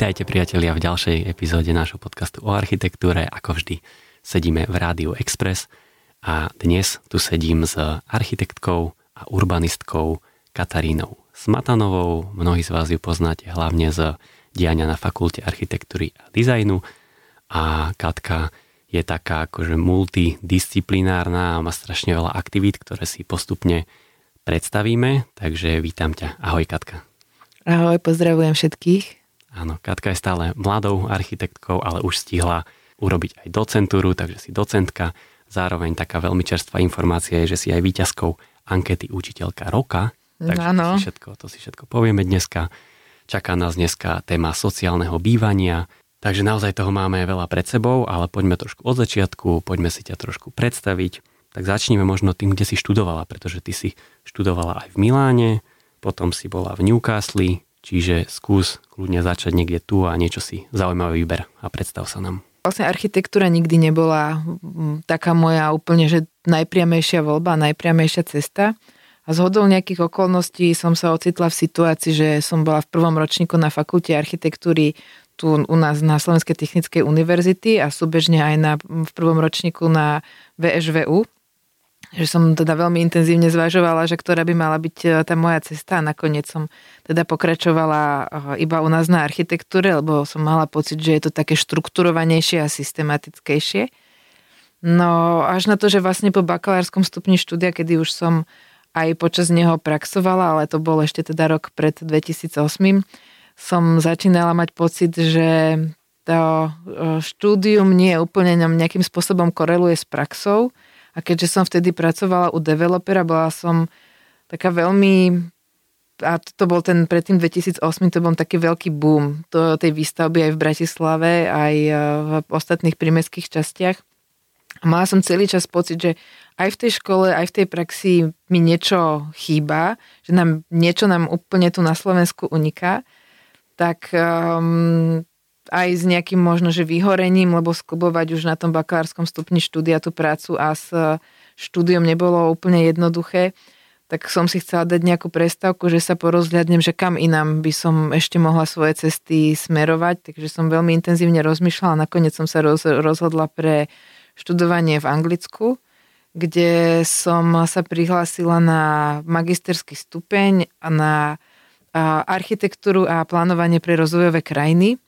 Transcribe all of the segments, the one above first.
Vítajte priatelia v ďalšej epizóde nášho podcastu o architektúre. Ako vždy sedíme v Rádiu Express a dnes tu sedím s architektkou a urbanistkou Katarínou Smatanovou. Mnohí z vás ju poznáte hlavne z diania na Fakulte architektúry a dizajnu a Katka je taká akože multidisciplinárna a má strašne veľa aktivít, ktoré si postupne predstavíme, takže vítam ťa. Ahoj Katka. Ahoj, pozdravujem všetkých. Áno, Katka je stále mladou architektkou, ale už stihla urobiť aj docentúru, takže si docentka. Zároveň taká veľmi čerstvá informácia je, že si aj výťazkou ankety učiteľka roka. Takže to si, všetko, to si všetko povieme dneska. Čaká nás dneska téma sociálneho bývania, takže naozaj toho máme veľa pred sebou, ale poďme trošku od začiatku, poďme si ťa trošku predstaviť. Tak začneme možno tým, kde si študovala, pretože ty si študovala aj v Miláne, potom si bola v Newcastle, Čiže skús kľudne začať niekde tu a niečo si zaujímavý výber a predstav sa nám. Vlastne architektúra nikdy nebola taká moja úplne, že najpriamejšia voľba, najpriamejšia cesta. A z hodou nejakých okolností som sa ocitla v situácii, že som bola v prvom ročníku na fakulte architektúry tu u nás na Slovenskej technickej univerzity a súbežne aj na, v prvom ročníku na VŠVU, že som teda veľmi intenzívne zvažovala, že ktorá by mala byť e, tá moja cesta a nakoniec som teda pokračovala e, iba u nás na architektúre, lebo som mala pocit, že je to také štrukturovanejšie a systematickejšie. No až na to, že vlastne po bakalárskom stupni štúdia, kedy už som aj počas neho praxovala, ale to bol ešte teda rok pred 2008, som začínala mať pocit, že to e, štúdium nie úplne nejakým spôsobom koreluje s praxou, a keďže som vtedy pracovala u developera, bola som taká veľmi a to bol ten predtým 2008, to bol taký veľký boom to, tej výstavby aj v Bratislave, aj e, v ostatných prímeských častiach. A mala som celý čas pocit, že aj v tej škole, aj v tej praxi mi niečo chýba, že nám niečo nám úplne tu na Slovensku uniká. Tak um, aj s nejakým možno, že vyhorením, lebo sklubovať už na tom bakalárskom stupni štúdia tú prácu a s štúdiom nebolo úplne jednoduché, tak som si chcela dať nejakú prestávku, že sa porozhľadnem, že kam inám by som ešte mohla svoje cesty smerovať, takže som veľmi intenzívne rozmýšľala, nakoniec som sa roz, rozhodla pre študovanie v Anglicku, kde som sa prihlásila na magisterský stupeň a na architektúru a plánovanie pre rozvojové krajiny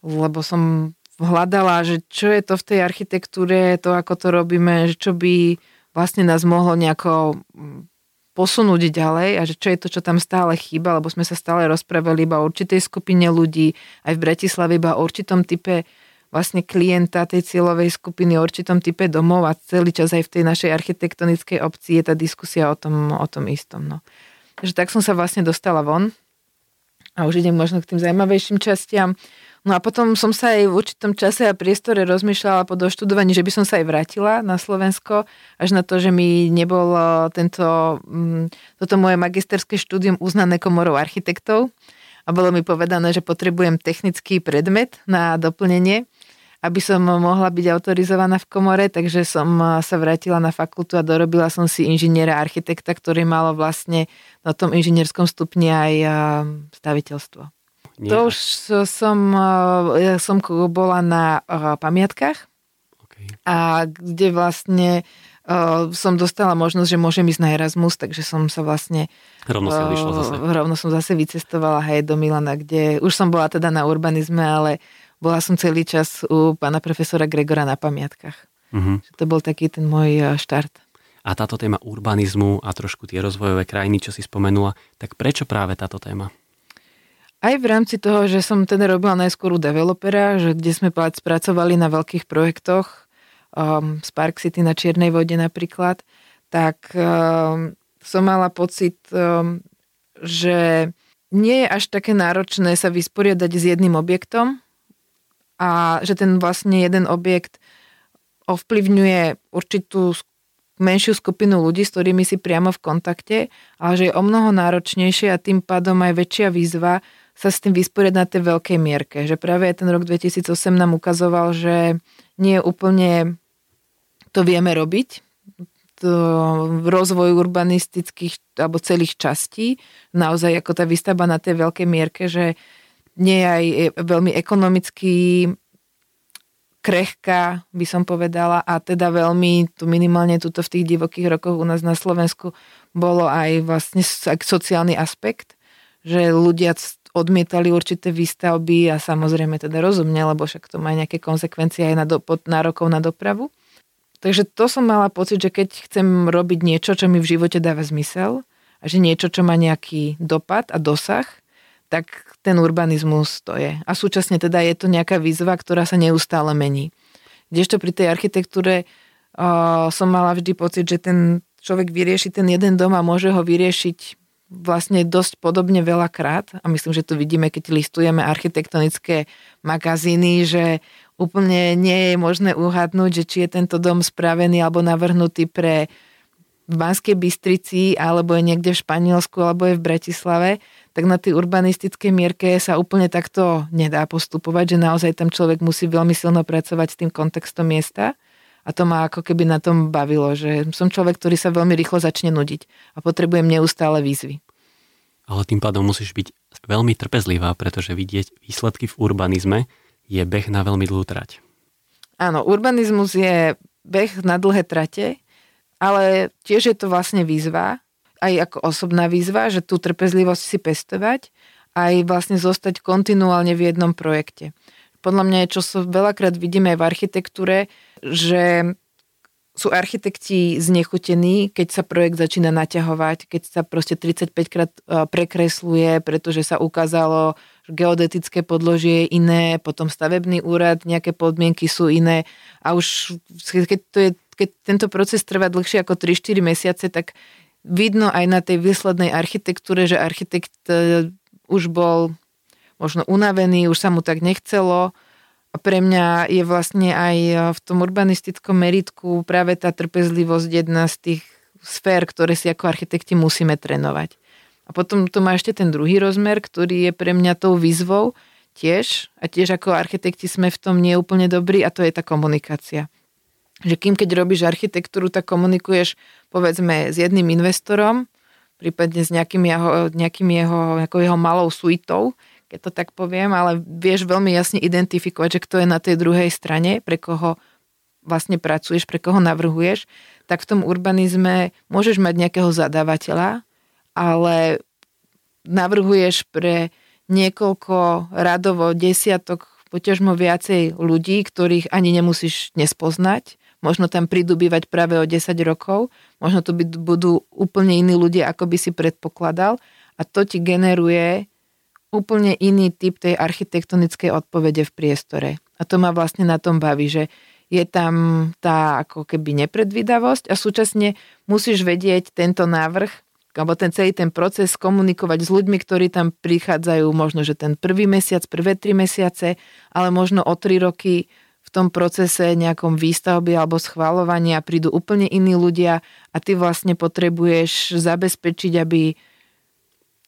lebo som hľadala, že čo je to v tej architektúre, to ako to robíme, že čo by vlastne nás mohlo nejako mm, posunúť ďalej a že čo je to, čo tam stále chýba, lebo sme sa stále rozprávali iba o určitej skupine ľudí, aj v Bratislave iba o určitom type vlastne klienta tej cieľovej skupiny, o určitom type domov a celý čas aj v tej našej architektonickej obci je tá diskusia o tom, o tom istom. No. Takže tak som sa vlastne dostala von a už idem možno k tým zaujímavejším častiam. No a potom som sa aj v určitom čase a priestore rozmýšľala po doštudovaní, že by som sa aj vrátila na Slovensko, až na to, že mi nebol tento, mm, toto moje magisterské štúdium uznané komorou architektov a bolo mi povedané, že potrebujem technický predmet na doplnenie, aby som mohla byť autorizovaná v komore, takže som sa vrátila na fakultu a dorobila som si inžiniera architekta, ktorý malo vlastne na tom inžinierskom stupni aj staviteľstvo. Nie. To už som, eh, ja som bola na eh, pamiatkách okay. a kde vlastne uh, som dostala možnosť, že môžem ísť na Erasmus, takže som sa vlastne rovno, uh, zase. rovno som zase vycestovala hej do Milana, kde už som bola teda na urbanizme, ale bola som celý čas u pána profesora Gregora na pamiatkách. Uh-huh. To bol taký ten môj štart. A táto téma urbanizmu a trošku tie rozvojové krajiny, čo si spomenula, tak prečo práve táto téma? Aj v rámci toho, že som teda robila najskôr u developera, že kde sme spracovali na veľkých projektoch, um, Spark City na Čiernej vode napríklad, tak um, som mala pocit, um, že nie je až také náročné sa vysporiadať s jedným objektom a že ten vlastne jeden objekt ovplyvňuje určitú menšiu skupinu ľudí, s ktorými si priamo v kontakte, ale že je o mnoho náročnejšie a tým pádom aj väčšia výzva sa s tým vysporiadať na tej veľkej mierke. Že práve ten rok 2008 nám ukazoval, že nie úplne to vieme robiť, to rozvoj urbanistických alebo celých častí, naozaj ako tá výstavba na tej veľkej mierke, že nie je aj veľmi ekonomicky krehká, by som povedala, a teda veľmi, tu minimálne tuto v tých divokých rokoch u nás na Slovensku bolo aj vlastne sociálny aspekt, že ľudia odmietali určité výstavby a samozrejme teda rozumne, lebo však to má nejaké konsekvencie aj na do, pod nárokov na dopravu. Takže to som mala pocit, že keď chcem robiť niečo, čo mi v živote dáva zmysel a že niečo, čo má nejaký dopad a dosah, tak ten urbanizmus to je. A súčasne teda je to nejaká výzva, ktorá sa neustále mení. Kdežto pri tej architektúre uh, som mala vždy pocit, že ten človek vyrieši ten jeden dom a môže ho vyriešiť vlastne dosť podobne veľakrát a myslím, že to vidíme, keď listujeme architektonické magazíny, že úplne nie je možné uhadnúť, že či je tento dom spravený alebo navrhnutý pre v Banskej Bystrici alebo je niekde v Španielsku alebo je v Bratislave, tak na tej urbanistickej mierke sa úplne takto nedá postupovať, že naozaj tam človek musí veľmi silno pracovať s tým kontextom miesta a to ma ako keby na tom bavilo, že som človek, ktorý sa veľmi rýchlo začne nudiť a potrebujem neustále výzvy. Ale tým pádom musíš byť veľmi trpezlivá, pretože vidieť výsledky v urbanizme je beh na veľmi dlhú trať. Áno, urbanizmus je beh na dlhé trate, ale tiež je to vlastne výzva, aj ako osobná výzva, že tú trpezlivosť si pestovať, aj vlastne zostať kontinuálne v jednom projekte. Podľa mňa, čo sa veľakrát vidíme aj v architektúre, že sú architekti znechutení, keď sa projekt začína naťahovať, keď sa proste 35 krát e, prekresluje, pretože sa ukázalo, že geodetické podložie je iné, potom stavebný úrad, nejaké podmienky sú iné. A už keď, to je, keď tento proces trvá dlhšie ako 3-4 mesiace, tak vidno aj na tej výslednej architektúre, že architekt e, už bol možno unavený, už sa mu tak nechcelo. A pre mňa je vlastne aj e, v tom urbanistickom meritku práve tá trpezlivosť jedna z tých sfér, ktoré si ako architekti musíme trénovať. A potom to má ešte ten druhý rozmer, ktorý je pre mňa tou výzvou tiež. A tiež ako architekti sme v tom neúplne dobrí a to je tá komunikácia že kým keď robíš architektúru, tak komunikuješ povedzme s jedným investorom, prípadne s nejakým jeho, nejakým jeho, jeho malou suitou, keď to tak poviem, ale vieš veľmi jasne identifikovať, že kto je na tej druhej strane, pre koho vlastne pracuješ, pre koho navrhuješ, tak v tom urbanizme môžeš mať nejakého zadávateľa, ale navrhuješ pre niekoľko radovo, desiatok, poťažmo viacej ľudí, ktorých ani nemusíš nespoznať. Možno tam prídu bývať práve o 10 rokov, možno to budú úplne iní ľudia, ako by si predpokladal. A to ti generuje úplne iný typ tej architektonickej odpovede v priestore. A to ma vlastne na tom baví, že je tam tá ako keby nepredvídavosť a súčasne musíš vedieť tento návrh alebo ten celý ten proces komunikovať s ľuďmi, ktorí tam prichádzajú možno, že ten prvý mesiac, prvé tri mesiace, ale možno o tri roky v tom procese nejakom výstavby alebo schváľovania prídu úplne iní ľudia a ty vlastne potrebuješ zabezpečiť, aby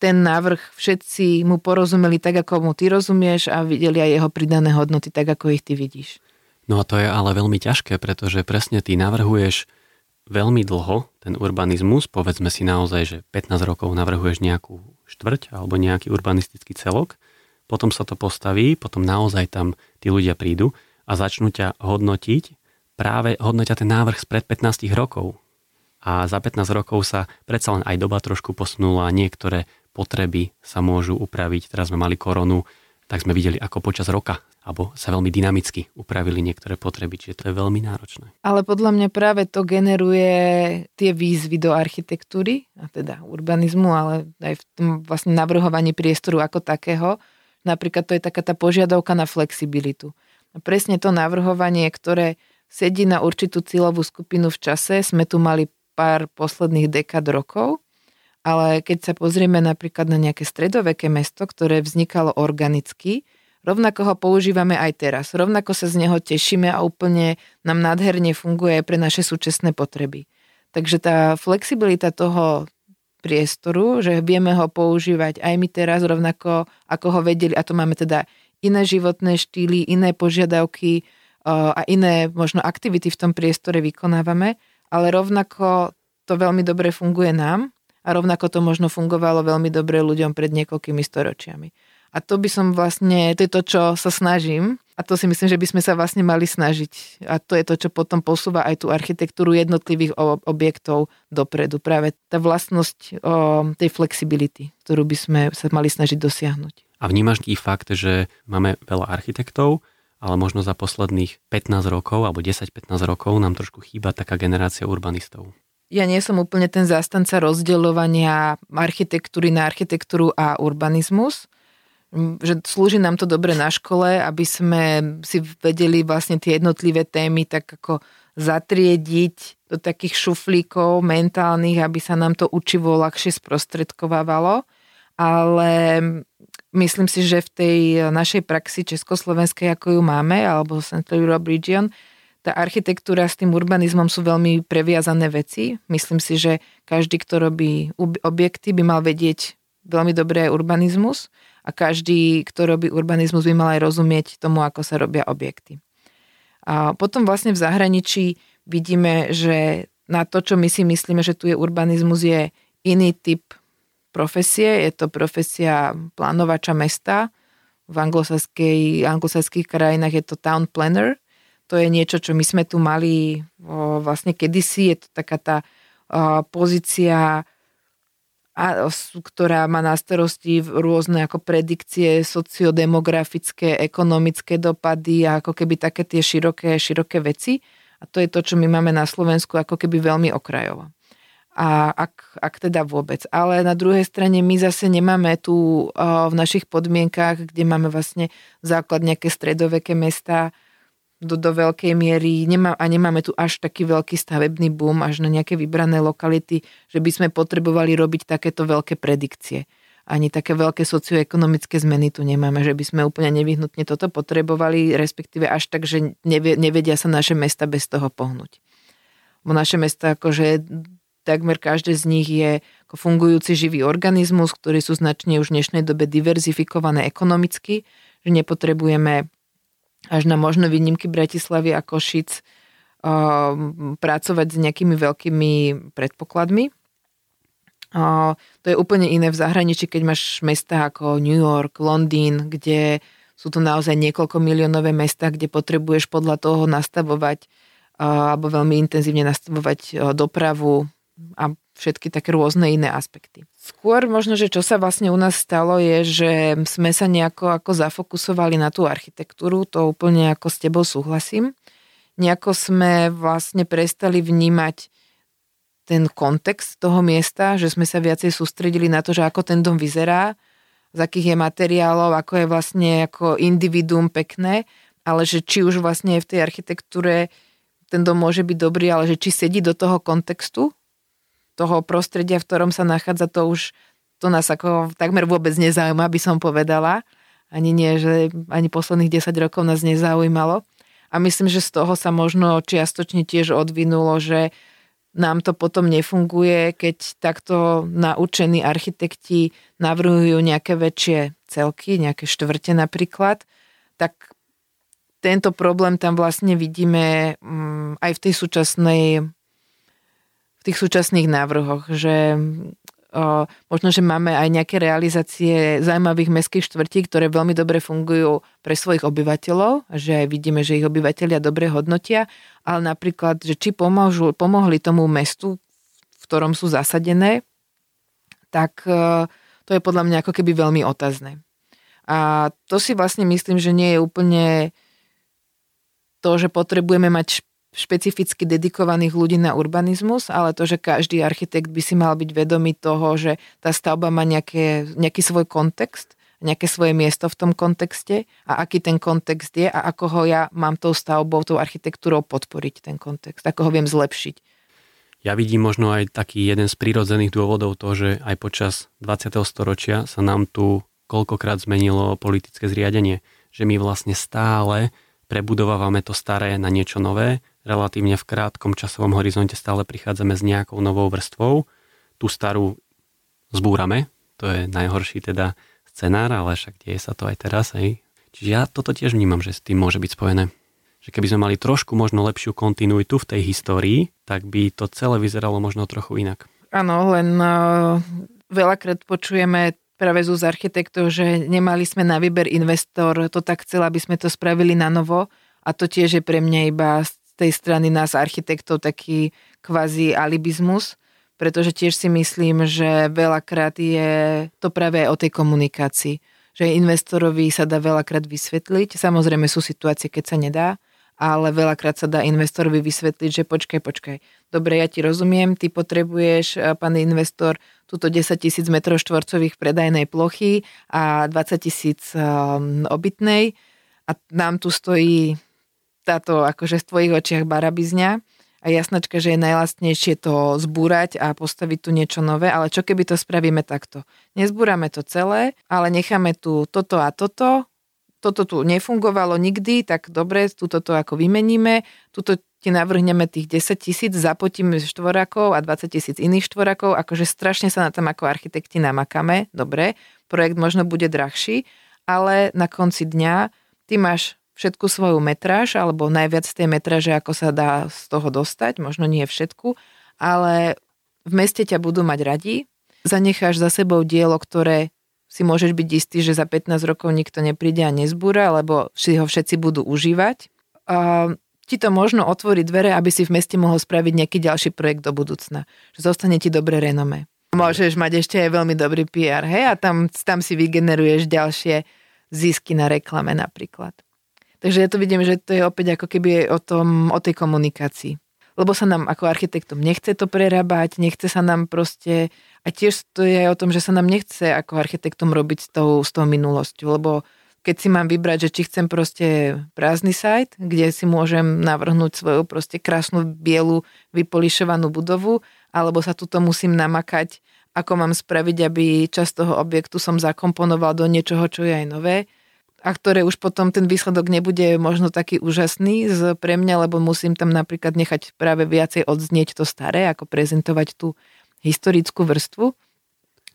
ten návrh všetci mu porozumeli tak, ako mu ty rozumieš a videli aj jeho pridané hodnoty tak, ako ich ty vidíš. No a to je ale veľmi ťažké, pretože presne ty navrhuješ veľmi dlho ten urbanizmus, povedzme si naozaj, že 15 rokov navrhuješ nejakú štvrť alebo nejaký urbanistický celok, potom sa to postaví, potom naozaj tam tí ľudia prídu a začnú ťa hodnotiť, práve hodnotia ten návrh spred 15 rokov. A za 15 rokov sa predsa len aj doba trošku posunula, niektoré potreby sa môžu upraviť. Teraz sme mali koronu, tak sme videli, ako počas roka alebo sa veľmi dynamicky upravili niektoré potreby, čiže to je veľmi náročné. Ale podľa mňa práve to generuje tie výzvy do architektúry, a teda urbanizmu, ale aj v tom vlastne navrhovaní priestoru ako takého. Napríklad to je taká tá požiadavka na flexibilitu presne to navrhovanie, ktoré sedí na určitú cieľovú skupinu v čase. Sme tu mali pár posledných dekad rokov, ale keď sa pozrieme napríklad na nejaké stredoveké mesto, ktoré vznikalo organicky, rovnako ho používame aj teraz. Rovnako sa z neho tešíme a úplne nám nádherne funguje aj pre naše súčasné potreby. Takže tá flexibilita toho priestoru, že vieme ho používať aj my teraz rovnako, ako ho vedeli, a to máme teda iné životné štýly, iné požiadavky a iné možno aktivity v tom priestore vykonávame, ale rovnako to veľmi dobre funguje nám a rovnako to možno fungovalo veľmi dobre ľuďom pred niekoľkými storočiami. A to by som vlastne, to je to, čo sa snažím. A to si myslím, že by sme sa vlastne mali snažiť. A to je to, čo potom posúva aj tú architektúru jednotlivých objektov dopredu. Práve tá vlastnosť o, tej flexibility, ktorú by sme sa mali snažiť dosiahnuť. A vnímaš i fakt, že máme veľa architektov, ale možno za posledných 15 rokov alebo 10-15 rokov nám trošku chýba taká generácia urbanistov ja nie som úplne ten zástanca rozdeľovania architektúry na architektúru a urbanizmus že slúži nám to dobre na škole, aby sme si vedeli vlastne tie jednotlivé témy tak ako zatriediť do takých šuflíkov mentálnych, aby sa nám to učivo ľahšie sprostredkovávalo. Ale myslím si, že v tej našej praxi československej, ako ju máme, alebo Central Europe Region, tá architektúra s tým urbanizmom sú veľmi previazané veci. Myslím si, že každý, kto robí objekty, by mal vedieť veľmi dobré urbanizmus a každý, kto robí urbanizmus, by mal aj rozumieť tomu, ako sa robia objekty. A potom vlastne v zahraničí vidíme, že na to, čo my si myslíme, že tu je urbanizmus, je iný typ profesie. Je to profesia plánovača mesta. V anglosaských krajinách je to town planner, to je niečo, čo my sme tu mali o, vlastne kedysi, je to taká tá o, pozícia, a, ktorá má na starosti rôzne ako predikcie sociodemografické, ekonomické dopady a ako keby také tie široké, široké veci. A to je to, čo my máme na Slovensku ako keby veľmi okrajovo. A ak, ak teda vôbec. Ale na druhej strane my zase nemáme tu v našich podmienkách, kde máme vlastne základ nejaké stredoveké mesta, do, do veľkej miery nemá, a nemáme tu až taký veľký stavebný boom až na nejaké vybrané lokality, že by sme potrebovali robiť takéto veľké predikcie. Ani také veľké socioekonomické zmeny tu nemáme, že by sme úplne nevyhnutne toto potrebovali, respektíve až tak, že nevedia sa naše mesta bez toho pohnúť. Bo naše mesta, akože takmer každé z nich je ako fungujúci živý organizmus, ktorý sú značne už v dnešnej dobe diverzifikované ekonomicky, že nepotrebujeme až na možno výnimky Bratislavy a Košic uh, pracovať s nejakými veľkými predpokladmi. Uh, to je úplne iné v zahraničí, keď máš mesta ako New York, Londýn, kde sú to naozaj niekoľko miliónové mesta, kde potrebuješ podľa toho nastavovať uh, alebo veľmi intenzívne nastavovať uh, dopravu a všetky také rôzne iné aspekty. Skôr možno, že čo sa vlastne u nás stalo je, že sme sa nejako ako zafokusovali na tú architektúru, to úplne ako s tebou súhlasím. Nejako sme vlastne prestali vnímať ten kontext toho miesta, že sme sa viacej sústredili na to, že ako ten dom vyzerá, z akých je materiálov, ako je vlastne ako individuum pekné, ale že či už vlastne v tej architektúre ten dom môže byť dobrý, ale že či sedí do toho kontextu, toho prostredia, v ktorom sa nachádza, to už to nás ako takmer vôbec nezaujíma, by som povedala. Ani nie, že ani posledných 10 rokov nás nezaujímalo. A myslím, že z toho sa možno čiastočne tiež odvinulo, že nám to potom nefunguje, keď takto naučení architekti navrhujú nejaké väčšie celky, nejaké štvrte napríklad, tak tento problém tam vlastne vidíme mm, aj v tej súčasnej v tých súčasných návrhoch, že o, možno, že máme aj nejaké realizácie zaujímavých mestských štvrtí, ktoré veľmi dobre fungujú pre svojich obyvateľov, že vidíme, že ich obyvateľia dobre hodnotia, ale napríklad, že či pomôžu, pomohli tomu mestu, v ktorom sú zasadené, tak o, to je podľa mňa ako keby veľmi otázne. A to si vlastne myslím, že nie je úplne to, že potrebujeme mať špecificky dedikovaných ľudí na urbanizmus, ale to, že každý architekt by si mal byť vedomý toho, že tá stavba má nejaké, nejaký svoj kontext, nejaké svoje miesto v tom kontexte a aký ten kontext je a ako ho ja mám tou stavbou, tou architektúrou podporiť ten kontext, ako ho viem zlepšiť. Ja vidím možno aj taký jeden z prírodzených dôvodov to, že aj počas 20. storočia sa nám tu koľkokrát zmenilo politické zriadenie, že my vlastne stále prebudovávame to staré na niečo nové relatívne v krátkom časovom horizonte stále prichádzame s nejakou novou vrstvou. Tú starú zbúrame, to je najhorší teda scenár, ale však deje sa to aj teraz. Hej. Čiže ja toto tiež vnímam, že s tým môže byť spojené. Že keby sme mali trošku možno lepšiu kontinuitu v tej histórii, tak by to celé vyzeralo možno trochu inak. Áno, len uh, veľakrát počujeme práve z architektov, že nemali sme na výber investor, to tak chcel, aby sme to spravili na novo a to tiež je pre mňa iba tej strany nás architektov taký kvázi alibizmus, pretože tiež si myslím, že veľakrát je to práve aj o tej komunikácii, že investorovi sa dá veľakrát vysvetliť, samozrejme sú situácie, keď sa nedá, ale veľakrát sa dá investorovi vysvetliť, že počkaj, počkaj, dobre, ja ti rozumiem, ty potrebuješ, eh, pán investor, túto 10 tisíc m štvorcových predajnej plochy a 20 tisíc um, obytnej a nám tu stojí táto akože v tvojich očiach barabizňa a jasnačka, že je najlastnejšie to zbúrať a postaviť tu niečo nové, ale čo keby to spravíme takto? Nezbúrame to celé, ale necháme tu toto a toto, toto tu nefungovalo nikdy, tak dobre, túto to ako vymeníme, túto ti navrhneme tých 10 tisíc, zapotíme štvorakov a 20 tisíc iných štvorakov, akože strašne sa na tom ako architekti namakame, dobre, projekt možno bude drahší, ale na konci dňa ty máš všetku svoju metráž, alebo najviac tej metráže, ako sa dá z toho dostať, možno nie všetku, ale v meste ťa budú mať radi, zanecháš za sebou dielo, ktoré si môžeš byť istý, že za 15 rokov nikto nepríde a nezbúra, lebo si ho všetci budú užívať. A ti to možno otvorí dvere, aby si v meste mohol spraviť nejaký ďalší projekt do budúcna. Že zostane ti dobré renome. Môžeš mať ešte aj veľmi dobrý PR, hej, a tam, tam si vygeneruješ ďalšie zisky na reklame napríklad. Takže ja to vidím, že to je opäť ako keby o, tom, o tej komunikácii. Lebo sa nám ako architektom nechce to prerábať, nechce sa nám proste a tiež to je aj o tom, že sa nám nechce ako architektom robiť s tou, s tou minulosťou, lebo keď si mám vybrať, že či chcem proste prázdny sajt, kde si môžem navrhnúť svoju proste krásnu bielu vypolišovanú budovu, alebo sa tuto musím namakať, ako mám spraviť, aby časť toho objektu som zakomponoval do niečoho, čo je aj nové a ktoré už potom ten výsledok nebude možno taký úžasný z, pre mňa, lebo musím tam napríklad nechať práve viacej odznieť to staré, ako prezentovať tú historickú vrstvu,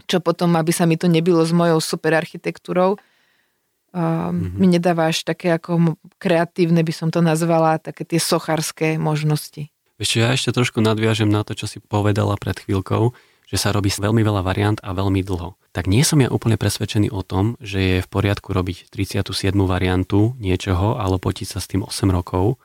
čo potom, aby sa mi to nebilo s mojou super architektúrou, uh, mm-hmm. mi nedáva až také ako kreatívne, by som to nazvala, také tie sochárske možnosti. Ešte ja ešte trošku nadviažem na to, čo si povedala pred chvíľkou, že sa robí veľmi veľa variant a veľmi dlho. Tak nie som ja úplne presvedčený o tom, že je v poriadku robiť 37. variantu niečoho, alebo potiť sa s tým 8 rokov,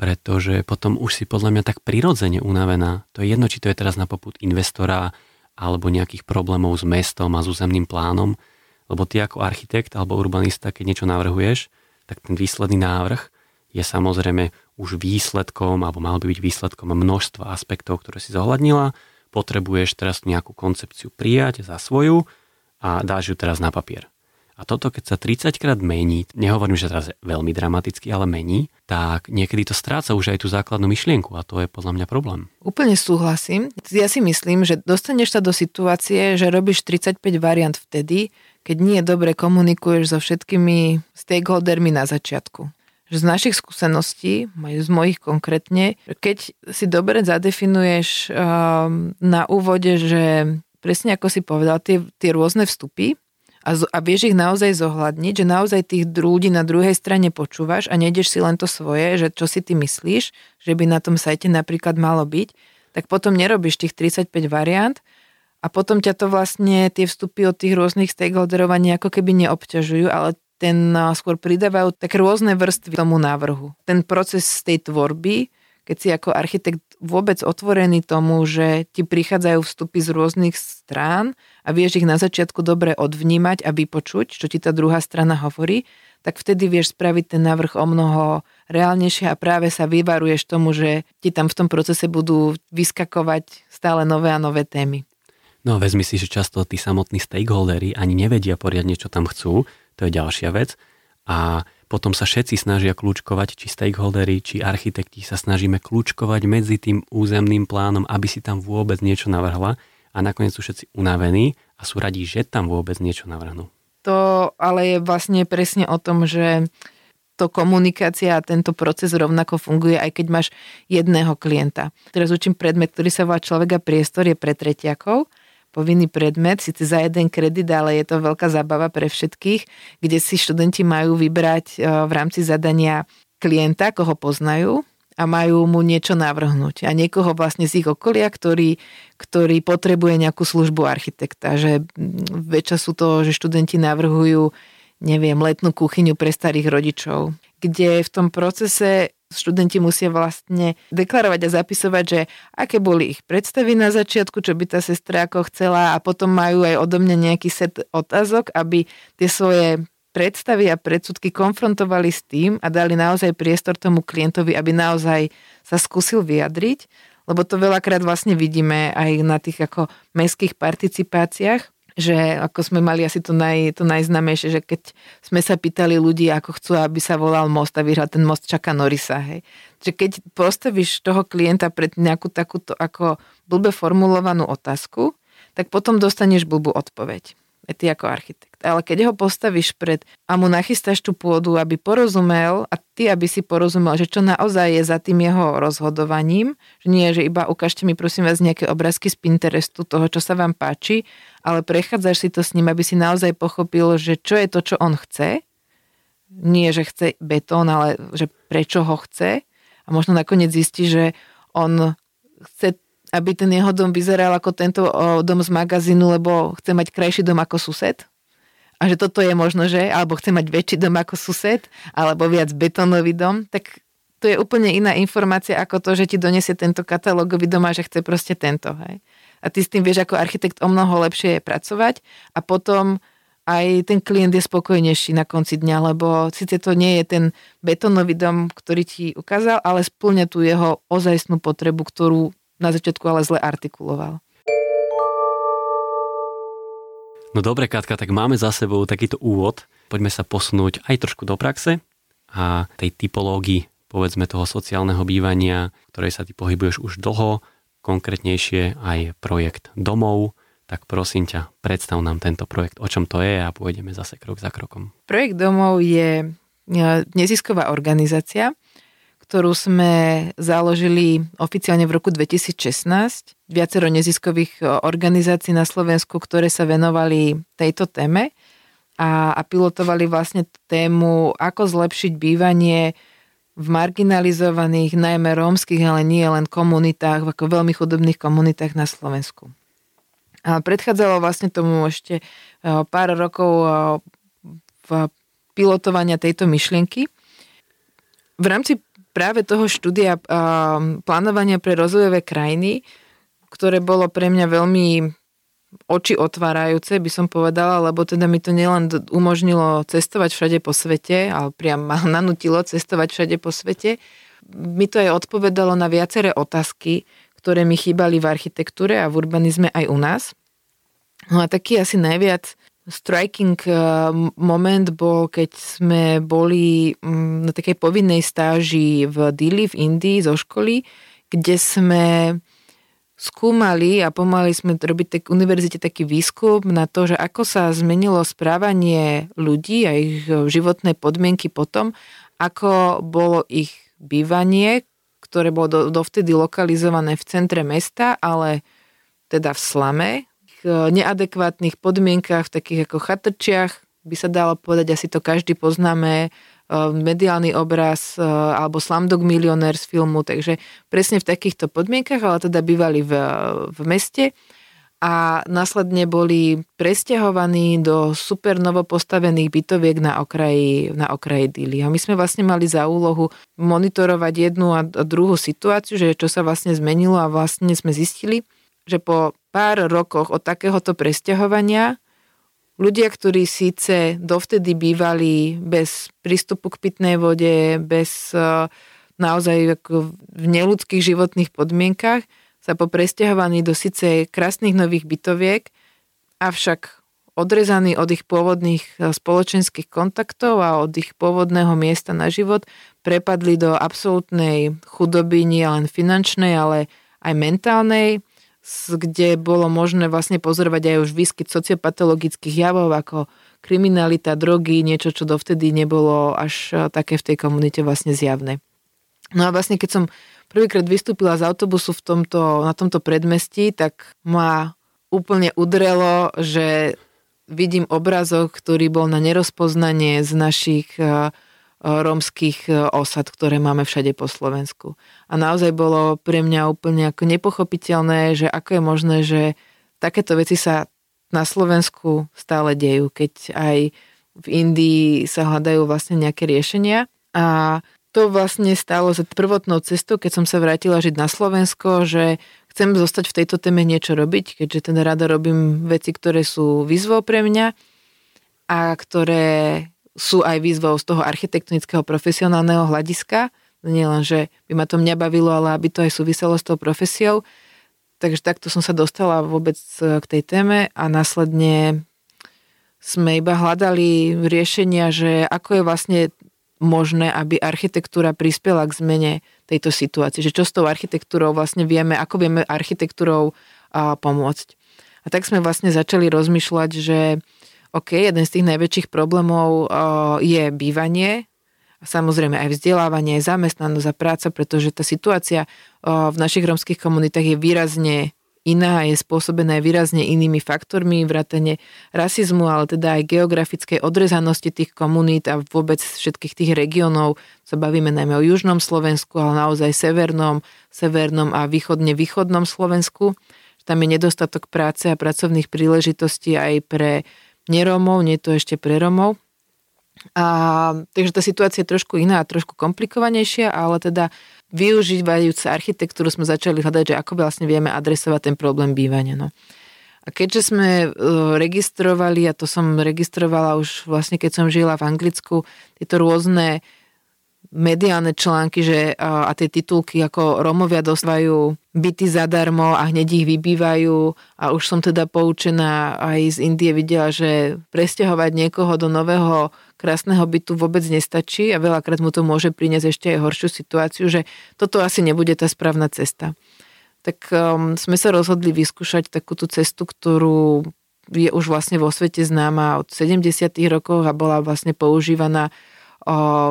pretože potom už si podľa mňa tak prirodzene unavená. To je jedno, či to je teraz na poput investora alebo nejakých problémov s mestom a s územným plánom, lebo ty ako architekt alebo urbanista, keď niečo navrhuješ, tak ten výsledný návrh je samozrejme už výsledkom, alebo mal by byť výsledkom množstva aspektov, ktoré si zohľadnila. Potrebuješ teraz nejakú koncepciu prijať za svoju a dáš ju teraz na papier. A toto, keď sa 30 krát mení, nehovorím, že teraz je veľmi dramaticky, ale mení, tak niekedy to stráca už aj tú základnú myšlienku a to je podľa mňa problém. Úplne súhlasím. Ja si myslím, že dostaneš sa do situácie, že robíš 35 variant vtedy, keď nie dobre komunikuješ so všetkými stakeholdermi na začiatku. Že z našich skúseností, z mojich konkrétne, keď si dobre zadefinuješ um, na úvode, že presne ako si povedal, tie, tie rôzne vstupy, a, a vieš ich naozaj zohľadniť, že naozaj tých ľudí na druhej strane počúvaš a nejdeš si len to svoje, že čo si ty myslíš, že by na tom sajte napríklad malo byť, tak potom nerobíš tých 35 variant a potom ťa to vlastne tie vstupy od tých rôznych stakeholderov ako keby neobťažujú, ale ten skôr pridávajú také rôzne vrstvy tomu návrhu. Ten proces tej tvorby keď si ako architekt vôbec otvorený tomu, že ti prichádzajú vstupy z rôznych strán a vieš ich na začiatku dobre odvnímať a vypočuť, čo ti tá druhá strana hovorí, tak vtedy vieš spraviť ten návrh o mnoho reálnejšie a práve sa vyvaruješ tomu, že ti tam v tom procese budú vyskakovať stále nové a nové témy. No vezmi si, že často tí samotní stakeholdery ani nevedia poriadne, čo tam chcú, to je ďalšia vec. A potom sa všetci snažia kľúčkovať, či stakeholdery, či architekti sa snažíme kľúčkovať medzi tým územným plánom, aby si tam vôbec niečo navrhla a nakoniec sú všetci unavení a sú radí, že tam vôbec niečo navrhnú. To ale je vlastne presne o tom, že to komunikácia a tento proces rovnako funguje, aj keď máš jedného klienta. Teraz učím predmet, ktorý sa volá človek a priestor, je pre tretiakov povinný predmet, síce za jeden kredit, ale je to veľká zábava pre všetkých, kde si študenti majú vybrať e, v rámci zadania klienta, koho poznajú a majú mu niečo navrhnúť. A niekoho vlastne z ich okolia, ktorý, ktorý potrebuje nejakú službu architekta. Že väčšia sú to, že študenti navrhujú neviem, letnú kuchyňu pre starých rodičov, kde v tom procese študenti musia vlastne deklarovať a zapisovať, že aké boli ich predstavy na začiatku, čo by tá sestra ako chcela a potom majú aj odo mňa nejaký set otázok, aby tie svoje predstavy a predsudky konfrontovali s tým a dali naozaj priestor tomu klientovi, aby naozaj sa skúsil vyjadriť, lebo to veľakrát vlastne vidíme aj na tých ako mestských participáciách, že ako sme mali asi to, naj, to najznamejšie, že keď sme sa pýtali ľudí, ako chcú, aby sa volal most a vyhral ten most čaká Norisa. Hej. Že keď postavíš toho klienta pred nejakú takúto ako blbe formulovanú otázku, tak potom dostaneš blbú odpoveď ty ako architekt. Ale keď ho postavíš pred a mu nachystáš tú pôdu, aby porozumel a ty, aby si porozumel, že čo naozaj je za tým jeho rozhodovaním, že nie, že iba ukážte mi prosím vás nejaké obrázky z Pinterestu toho, čo sa vám páči, ale prechádzaš si to s ním, aby si naozaj pochopil, že čo je to, čo on chce, nie, že chce betón, ale že prečo ho chce a možno nakoniec zistí, že on chce aby ten jeho dom vyzeral ako tento dom z magazínu, lebo chce mať krajší dom ako sused? A že toto je možno, že? Alebo chce mať väčší dom ako sused? Alebo viac betónový dom? Tak to je úplne iná informácia ako to, že ti donesie tento katalógový dom a že chce proste tento. Hej? A ty s tým vieš ako architekt o mnoho lepšie pracovať a potom aj ten klient je spokojnejší na konci dňa, lebo síce to nie je ten betónový dom, ktorý ti ukázal, ale splňa tú jeho ozajstnú potrebu, ktorú na začiatku ale zle artikuloval. No dobre, Katka, tak máme za sebou takýto úvod. Poďme sa posunúť aj trošku do praxe a tej typológii, povedzme toho sociálneho bývania, ktorej sa ty pohybuješ už dlho, konkrétnejšie aj projekt domov, tak prosím ťa, predstav nám tento projekt, o čom to je a pôjdeme zase krok za krokom. Projekt domov je nezisková organizácia, ktorú sme založili oficiálne v roku 2016. Viacero neziskových e, organizácií na Slovensku, ktoré sa venovali tejto téme a, a pilotovali vlastne tému, ako zlepšiť bývanie v marginalizovaných, najmä rómskych, ale nie len komunitách, ako veľmi chudobných komunitách na Slovensku. A predchádzalo vlastne tomu ešte e, pár rokov e, v pilotovania tejto myšlienky. V rámci práve toho štúdia plánovania pre rozvojové krajiny, ktoré bolo pre mňa veľmi oči otvárajúce, by som povedala, lebo teda mi to nielen umožnilo cestovať všade po svete, ale priam ma nanutilo cestovať všade po svete, mi to aj odpovedalo na viaceré otázky, ktoré mi chýbali v architektúre a v urbanizme aj u nás. No a taký asi najviac striking eh, moment bol, keď sme boli mm, na takej povinnej stáži v Dili v Indii zo školy, kde sme skúmali a pomáhali sme robiť tak univerzite taký výskum na to, že ako sa zmenilo správanie ľudí a ich životné podmienky potom, ako bolo ich bývanie, ktoré bolo dovtedy lokalizované v centre mesta, ale teda v slame, neadekvátnych podmienkach, v takých ako chatrčiach, by sa dalo povedať, asi to každý poznáme, e, mediálny obraz e, alebo Slumdog milionér z filmu, takže presne v takýchto podmienkach, ale teda bývali v, v meste a následne boli presťahovaní do super novo postavených bytoviek na okraji, na okraji Dili. A my sme vlastne mali za úlohu monitorovať jednu a druhú situáciu, že čo sa vlastne zmenilo a vlastne sme zistili, že po pár rokoch od takéhoto presťahovania ľudia, ktorí síce dovtedy bývali bez prístupu k pitnej vode, bez e, naozaj v neludských životných podmienkach, sa po presťahovaní do síce krásnych nových bytoviek, avšak odrezaní od ich pôvodných e, spoločenských kontaktov a od ich pôvodného miesta na život, prepadli do absolútnej chudoby, nie len finančnej, ale aj mentálnej, kde bolo možné vlastne pozorovať aj už výskyt sociopatologických javov ako kriminalita, drogy, niečo, čo dovtedy nebolo až e, také v tej komunite vlastne zjavné. No a vlastne keď som prvýkrát vystúpila z autobusu v tomto, na tomto predmestí, tak ma úplne udrelo, že vidím obrazok, ktorý bol na nerozpoznanie z našich e, rómskych osad, ktoré máme všade po Slovensku. A naozaj bolo pre mňa úplne ako nepochopiteľné, že ako je možné, že takéto veci sa na Slovensku stále dejú, keď aj v Indii sa hľadajú vlastne nejaké riešenia. A to vlastne stalo za prvotnou cestou, keď som sa vrátila žiť na Slovensko, že chcem zostať v tejto téme niečo robiť, keďže teda rada robím veci, ktoré sú výzvou pre mňa a ktoré sú aj výzvou z toho architektonického profesionálneho hľadiska. Nie len, že by ma to mňa bavilo, ale aby to aj súviselo s tou profesiou. Takže takto som sa dostala vôbec k tej téme a následne sme iba hľadali riešenia, že ako je vlastne možné, aby architektúra prispela k zmene tejto situácie. Že čo s tou architektúrou vlastne vieme, ako vieme architektúrou pomôcť. A tak sme vlastne začali rozmýšľať, že OK, jeden z tých najväčších problémov a, je bývanie, a samozrejme aj vzdelávanie, zamestnanosť a práca, pretože tá situácia a, v našich romských komunitách je výrazne iná a je spôsobená výrazne inými faktormi, vrátane rasizmu, ale teda aj geografickej odrezanosti tých komunít a vôbec všetkých tých regiónov. Sa bavíme najmä o južnom Slovensku, ale naozaj severnom, severnom a východne-východnom Slovensku. Tam je nedostatok práce a pracovných príležitostí aj pre nerómov, nie to ešte pre Romov. A, takže tá situácia je trošku iná a trošku komplikovanejšia, ale teda využívajúce architektúru sme začali hľadať, že ako vlastne vieme adresovať ten problém bývania. No. A keďže sme e, registrovali, a to som registrovala už vlastne keď som žila v Anglicku, tieto rôzne mediálne články že, a, tie titulky ako Romovia dostávajú byty zadarmo a hneď ich vybývajú a už som teda poučená aj z Indie videla, že presťahovať niekoho do nového krásneho bytu vôbec nestačí a veľakrát mu to môže priniesť ešte aj horšiu situáciu, že toto asi nebude tá správna cesta. Tak um, sme sa rozhodli vyskúšať takúto cestu, ktorú je už vlastne vo svete známa od 70. rokov a bola vlastne používaná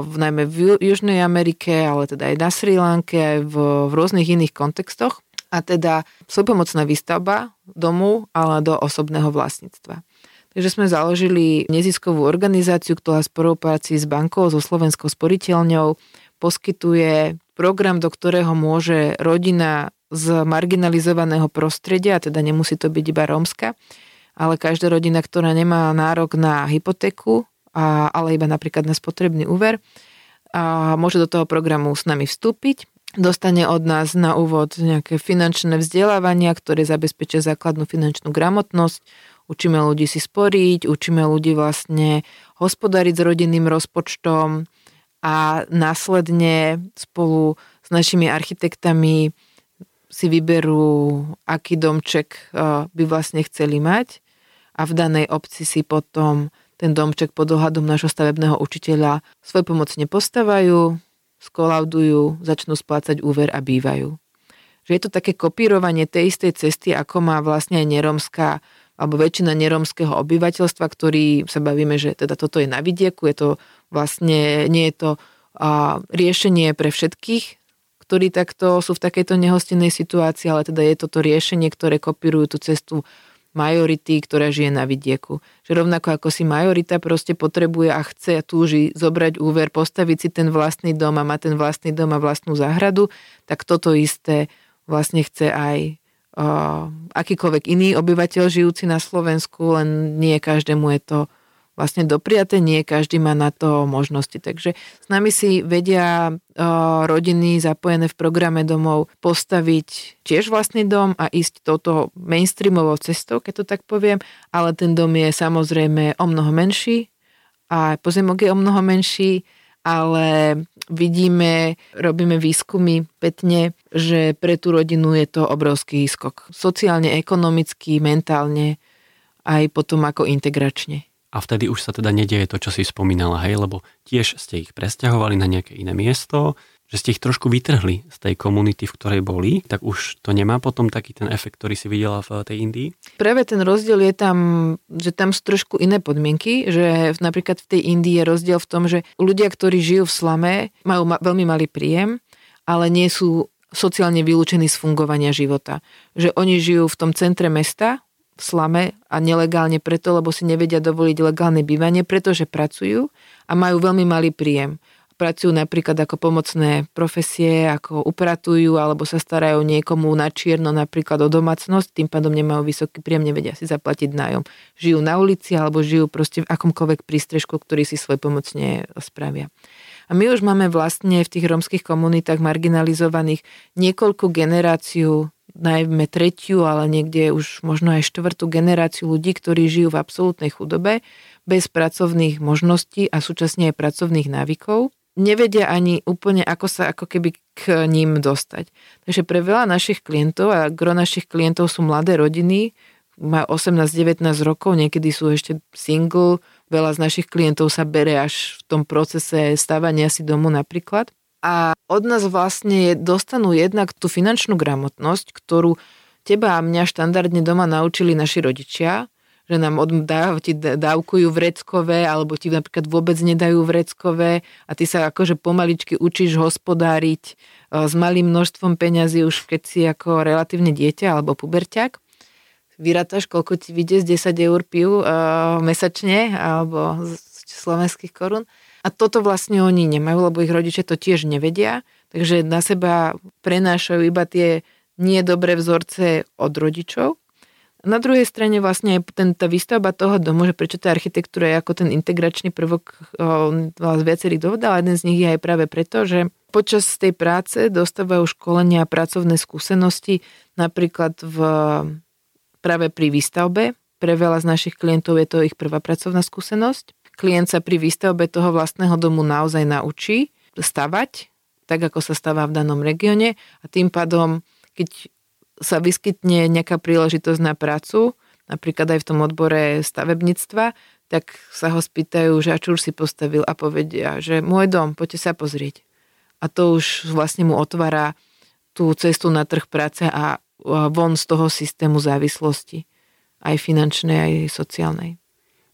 v, najmä v Južnej Amerike, ale teda aj na Sri Lanke, aj v, v rôznych iných kontextoch. A teda svojpomocná výstavba domu, ale do osobného vlastníctva. Takže sme založili neziskovú organizáciu, ktorá v spolupráci s bankou, so Slovenskou sporiteľňou poskytuje program, do ktorého môže rodina z marginalizovaného prostredia, teda nemusí to byť iba rómska, ale každá rodina, ktorá nemá nárok na hypotéku, a, ale iba napríklad na spotrebný úver, a môže do toho programu s nami vstúpiť. Dostane od nás na úvod nejaké finančné vzdelávania, ktoré zabezpečia základnú finančnú gramotnosť, Učíme ľudí si sporiť, učíme ľudí vlastne hospodariť s rodinným rozpočtom a následne spolu s našimi architektami si vyberú, aký domček e, by vlastne chceli mať. A v danej obci si potom ten domček pod ohľadom nášho stavebného učiteľa svoj pomocne postavajú, skolaudujú, začnú splácať úver a bývajú. Že je to také kopírovanie tej istej cesty, ako má vlastne aj neromská alebo väčšina neromského obyvateľstva, ktorí sa bavíme, že teda toto je na vidieku, je to vlastne, nie je to a, riešenie pre všetkých, ktorí takto sú v takejto nehostinnej situácii, ale teda je toto riešenie, ktoré kopírujú tú cestu majority, ktorá žije na vidieku. Že rovnako ako si majorita proste potrebuje a chce a túži zobrať úver, postaviť si ten vlastný dom a má ten vlastný dom a vlastnú záhradu, tak toto isté vlastne chce aj akýkoľvek iný obyvateľ žijúci na Slovensku, len nie každému je to vlastne dopriaté, nie každý má na to možnosti. Takže s nami si vedia rodiny zapojené v programe domov postaviť tiež vlastný dom a ísť touto mainstreamovou cestou, keď to tak poviem, ale ten dom je samozrejme o mnoho menší a pozemok je o mnoho menší, ale vidíme, robíme výskumy petne, že pre tú rodinu je to obrovský skok. Sociálne, ekonomicky, mentálne, aj potom ako integračne. A vtedy už sa teda nedieje to, čo si spomínala, hej, lebo tiež ste ich presťahovali na nejaké iné miesto, že ste ich trošku vytrhli z tej komunity, v ktorej boli, tak už to nemá potom taký ten efekt, ktorý si videla v tej Indii? Práve ten rozdiel je tam, že tam sú trošku iné podmienky, že napríklad v tej Indii je rozdiel v tom, že ľudia, ktorí žijú v slame, majú ma- veľmi malý príjem, ale nie sú sociálne vylúčení z fungovania života. Že oni žijú v tom centre mesta, v slame a nelegálne preto, lebo si nevedia dovoliť legálne bývanie, pretože pracujú a majú veľmi malý príjem pracujú napríklad ako pomocné profesie, ako upratujú alebo sa starajú niekomu na čierno napríklad o domácnosť, tým pádom nemajú vysoký príjem, nevedia si zaplatiť nájom. Žijú na ulici alebo žijú proste v akomkoľvek prístrežku, ktorý si svoj pomocne spravia. A my už máme vlastne v tých rómskych komunitách marginalizovaných niekoľku generáciu najmä tretiu, ale niekde už možno aj štvrtú generáciu ľudí, ktorí žijú v absolútnej chudobe, bez pracovných možností a súčasne aj pracovných návykov nevedia ani úplne, ako sa ako keby k ním dostať. Takže pre veľa našich klientov, a gro našich klientov sú mladé rodiny, má 18-19 rokov, niekedy sú ešte single, veľa z našich klientov sa bere až v tom procese stávania si domu napríklad. A od nás vlastne dostanú jednak tú finančnú gramotnosť, ktorú teba a mňa štandardne doma naučili naši rodičia, že nám oddávajú, ti dávkujú vreckové, alebo ti napríklad vôbec nedajú vreckové a ty sa akože pomaličky učíš hospodáriť e, s malým množstvom peňazí už keď si ako relatívne dieťa alebo puberťak. Vyrátaš, koľko ti vyjde z 10 eur pijú uh, mesačne alebo z slovenských korún. A toto vlastne oni nemajú, lebo ich rodičia to tiež nevedia, takže na seba prenášajú iba tie nie dobré vzorce od rodičov na druhej strane vlastne ten, tá výstavba toho domu, že prečo tá architektúra je ako ten integračný prvok z viacerých dôvodov, ale jeden z nich je aj práve preto, že počas tej práce dostávajú školenia a pracovné skúsenosti napríklad v, práve pri výstavbe. Pre veľa z našich klientov je to ich prvá pracovná skúsenosť. Klient sa pri výstavbe toho vlastného domu naozaj naučí stavať, tak ako sa stáva v danom regióne a tým pádom, keď sa vyskytne nejaká príležitosť na prácu, napríklad aj v tom odbore stavebníctva, tak sa ho spýtajú, že a čo už si postavil a povedia, že môj dom, poďte sa pozrieť. A to už vlastne mu otvára tú cestu na trh práce a von z toho systému závislosti, aj finančnej, aj sociálnej.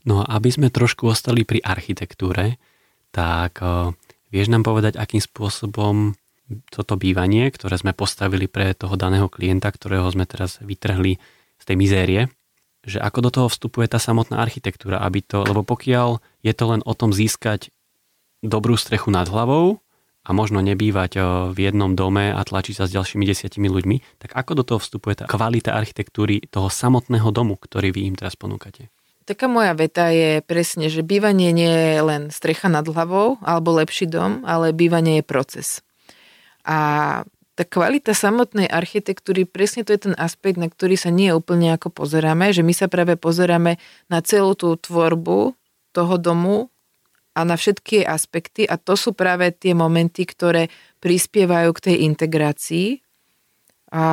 No a aby sme trošku ostali pri architektúre, tak vieš nám povedať, akým spôsobom toto bývanie, ktoré sme postavili pre toho daného klienta, ktorého sme teraz vytrhli z tej mizérie, že ako do toho vstupuje tá samotná architektúra, aby to, lebo pokiaľ je to len o tom získať dobrú strechu nad hlavou a možno nebývať eh, v jednom dome a tlačiť sa s ďalšími desiatimi ľuďmi, tak ako do toho vstupuje tá kvalita architektúry toho samotného domu, ktorý vy im teraz ponúkate? Taká moja veta je presne, že bývanie nie je len strecha nad hlavou alebo lepší dom, ale bývanie je proces. A tá kvalita samotnej architektúry, presne to je ten aspekt, na ktorý sa nie úplne ako pozeráme, že my sa práve pozeráme na celú tú tvorbu toho domu a na všetky aspekty a to sú práve tie momenty, ktoré prispievajú k tej integrácii a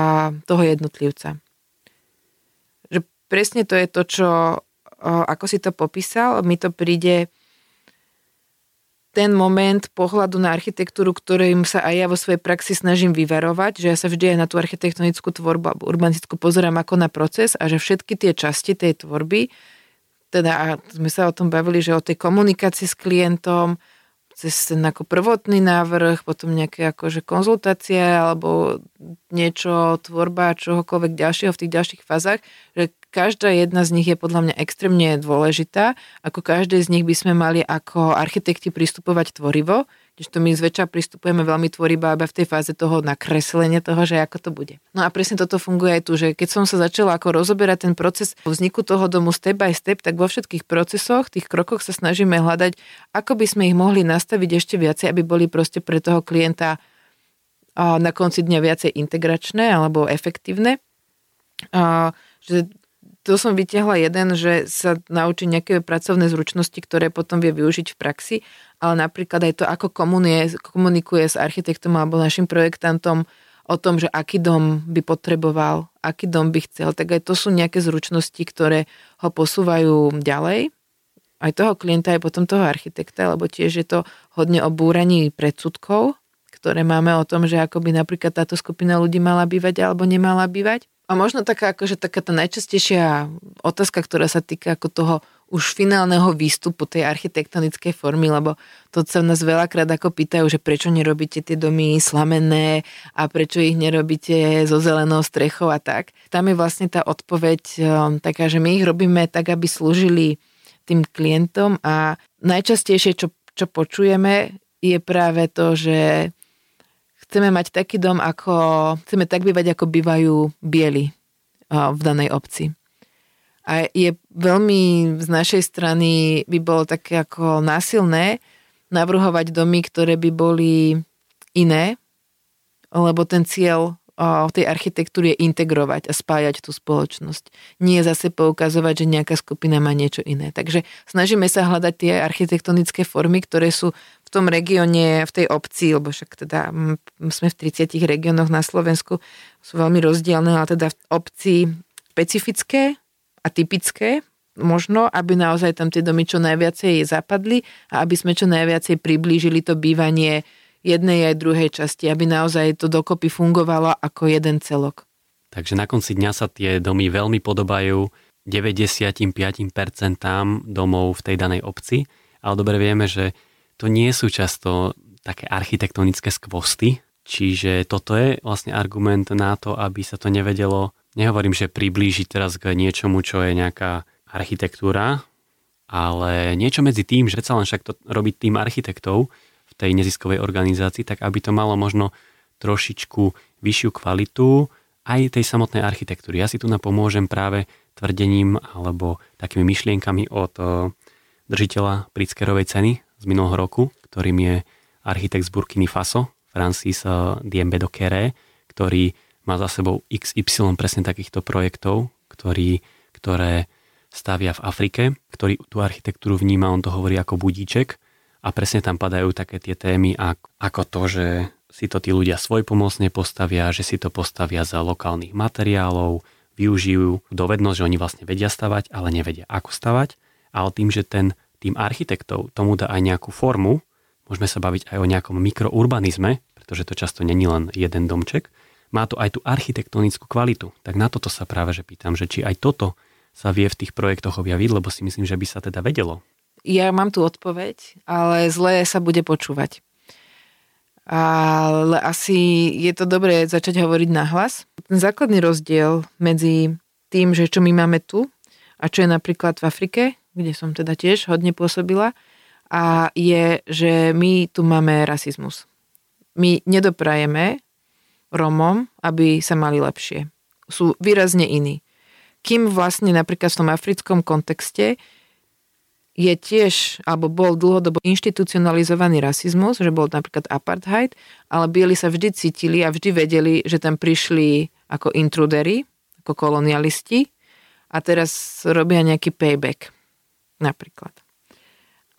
toho jednotlivca. Že presne to je to, čo, ako si to popísal, mi to príde ten moment pohľadu na architektúru, ktorým sa aj ja vo svojej praxi snažím vyvarovať, že ja sa vždy aj na tú architektonickú tvorbu alebo urbanistickú pozerám ako na proces a že všetky tie časti tej tvorby, teda a sme sa o tom bavili, že o tej komunikácii s klientom, cez ten ako prvotný návrh, potom nejaké akože konzultácie alebo niečo, tvorba čohokoľvek ďalšieho v tých ďalších fázach, že každá jedna z nich je podľa mňa extrémne dôležitá. Ako každé z nich by sme mali ako architekti pristupovať tvorivo, to my zväčša pristupujeme veľmi tvorivo iba v tej fáze toho nakreslenia toho, že ako to bude. No a presne toto funguje aj tu, že keď som sa začala ako rozoberať ten proces vzniku toho domu step by step, tak vo všetkých procesoch, tých krokoch sa snažíme hľadať, ako by sme ich mohli nastaviť ešte viacej, aby boli proste pre toho klienta na konci dňa viacej integračné alebo efektívne. Že to som vytiahla jeden, že sa naučí nejaké pracovné zručnosti, ktoré potom vie využiť v praxi, ale napríklad aj to, ako komunikuje, komunikuje s architektom alebo našim projektantom o tom, že aký dom by potreboval, aký dom by chcel, tak aj to sú nejaké zručnosti, ktoré ho posúvajú ďalej. Aj toho klienta, aj potom toho architekta, lebo tiež je to hodne o búraní predsudkov, ktoré máme o tom, že ako by napríklad táto skupina ľudí mala bývať alebo nemala bývať. A možno taká, akože taká tá najčastejšia otázka, ktorá sa týka ako toho už finálneho výstupu tej architektonickej formy, lebo to sa nás veľakrát ako pýtajú, že prečo nerobíte tie domy slamené a prečo ich nerobíte so zelenou strechou a tak. Tam je vlastne tá odpoveď um, taká, že my ich robíme tak, aby slúžili tým klientom a najčastejšie, čo, čo počujeme, je práve to, že chceme mať taký dom, ako chceme tak bývať, ako bývajú bieli v danej obci. A je veľmi z našej strany by bolo také ako násilné navrhovať domy, ktoré by boli iné, lebo ten cieľ tej architektúry je integrovať a spájať tú spoločnosť. Nie zase poukazovať, že nejaká skupina má niečo iné. Takže snažíme sa hľadať tie architektonické formy, ktoré sú v tom regióne, v tej obci, lebo však teda sme v 30 regiónoch na Slovensku, sú veľmi rozdielne, ale teda v obci špecifické a typické, možno, aby naozaj tam tie domy čo najviacej zapadli a aby sme čo najviacej priblížili to bývanie jednej aj druhej časti, aby naozaj to dokopy fungovalo ako jeden celok. Takže na konci dňa sa tie domy veľmi podobajú 95% domov v tej danej obci, ale dobre vieme, že to nie sú často také architektonické skvosty, čiže toto je vlastne argument na to, aby sa to nevedelo, nehovorím, že priblížiť teraz k niečomu, čo je nejaká architektúra, ale niečo medzi tým, že sa len však to robiť tým architektov, tej neziskovej organizácii, tak aby to malo možno trošičku vyššiu kvalitu aj tej samotnej architektúry. Ja si tu napomôžem práve tvrdením alebo takými myšlienkami od držiteľa Pritzkerovej ceny z minulého roku, ktorým je architekt z Burkiny Faso, Francis Diembe do Kere, ktorý má za sebou XY presne takýchto projektov, ktorý, ktoré stavia v Afrike, ktorý tú architektúru vníma, on to hovorí ako budíček, a presne tam padajú také tie témy ako to, že si to tí ľudia svojpomocne postavia, že si to postavia za lokálnych materiálov, využijú dovednosť, že oni vlastne vedia stavať, ale nevedia ako stavať, ale tým, že ten tým architektov tomu dá aj nejakú formu, môžeme sa baviť aj o nejakom mikrourbanizme, pretože to často není len jeden domček, má to aj tú architektonickú kvalitu. Tak na toto sa práve že pýtam, že či aj toto sa vie v tých projektoch objaviť, lebo si myslím, že by sa teda vedelo ja mám tu odpoveď, ale zle sa bude počúvať. Ale asi je to dobré začať hovoriť na hlas. Ten základný rozdiel medzi tým, že čo my máme tu a čo je napríklad v Afrike, kde som teda tiež hodne pôsobila, a je, že my tu máme rasizmus. My nedoprajeme Romom, aby sa mali lepšie. Sú výrazne iní. Kým vlastne napríklad v tom africkom kontexte je tiež, alebo bol dlhodobo inštitucionalizovaný rasizmus, že bol napríklad apartheid, ale bieli sa vždy cítili a vždy vedeli, že tam prišli ako intrudery, ako kolonialisti a teraz robia nejaký payback napríklad.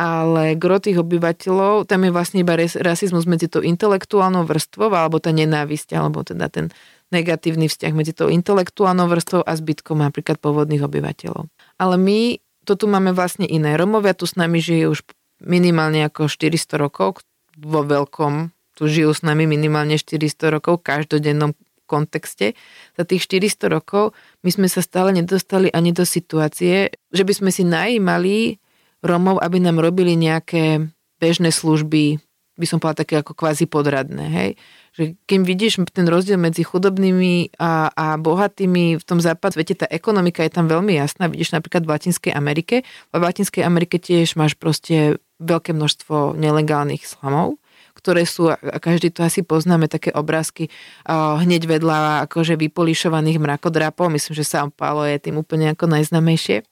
Ale gro tých obyvateľov, tam je vlastne iba rasizmus medzi tou intelektuálnou vrstvou, alebo tá nenávisť, alebo teda ten negatívny vzťah medzi tou intelektuálnou vrstvou a zbytkom napríklad pôvodných obyvateľov. Ale my to tu máme vlastne iné. Romovia tu s nami žijú už minimálne ako 400 rokov, vo veľkom tu žijú s nami minimálne 400 rokov v každodennom kontexte. Za tých 400 rokov my sme sa stále nedostali ani do situácie, že by sme si najímali Romov, aby nám robili nejaké bežné služby, by som povedala také ako kvázi podradné, hej že keď vidíš ten rozdiel medzi chudobnými a, a bohatými v tom západ svete, tá ekonomika je tam veľmi jasná. Vidíš napríklad v Latinskej Amerike. V Latinskej Amerike tiež máš proste veľké množstvo nelegálnych slamov, ktoré sú, a každý to asi poznáme, také obrázky hneď vedľa akože vypolišovaných mrakodrapov. Myslím, že São Paulo je tým úplne ako najznamejšie.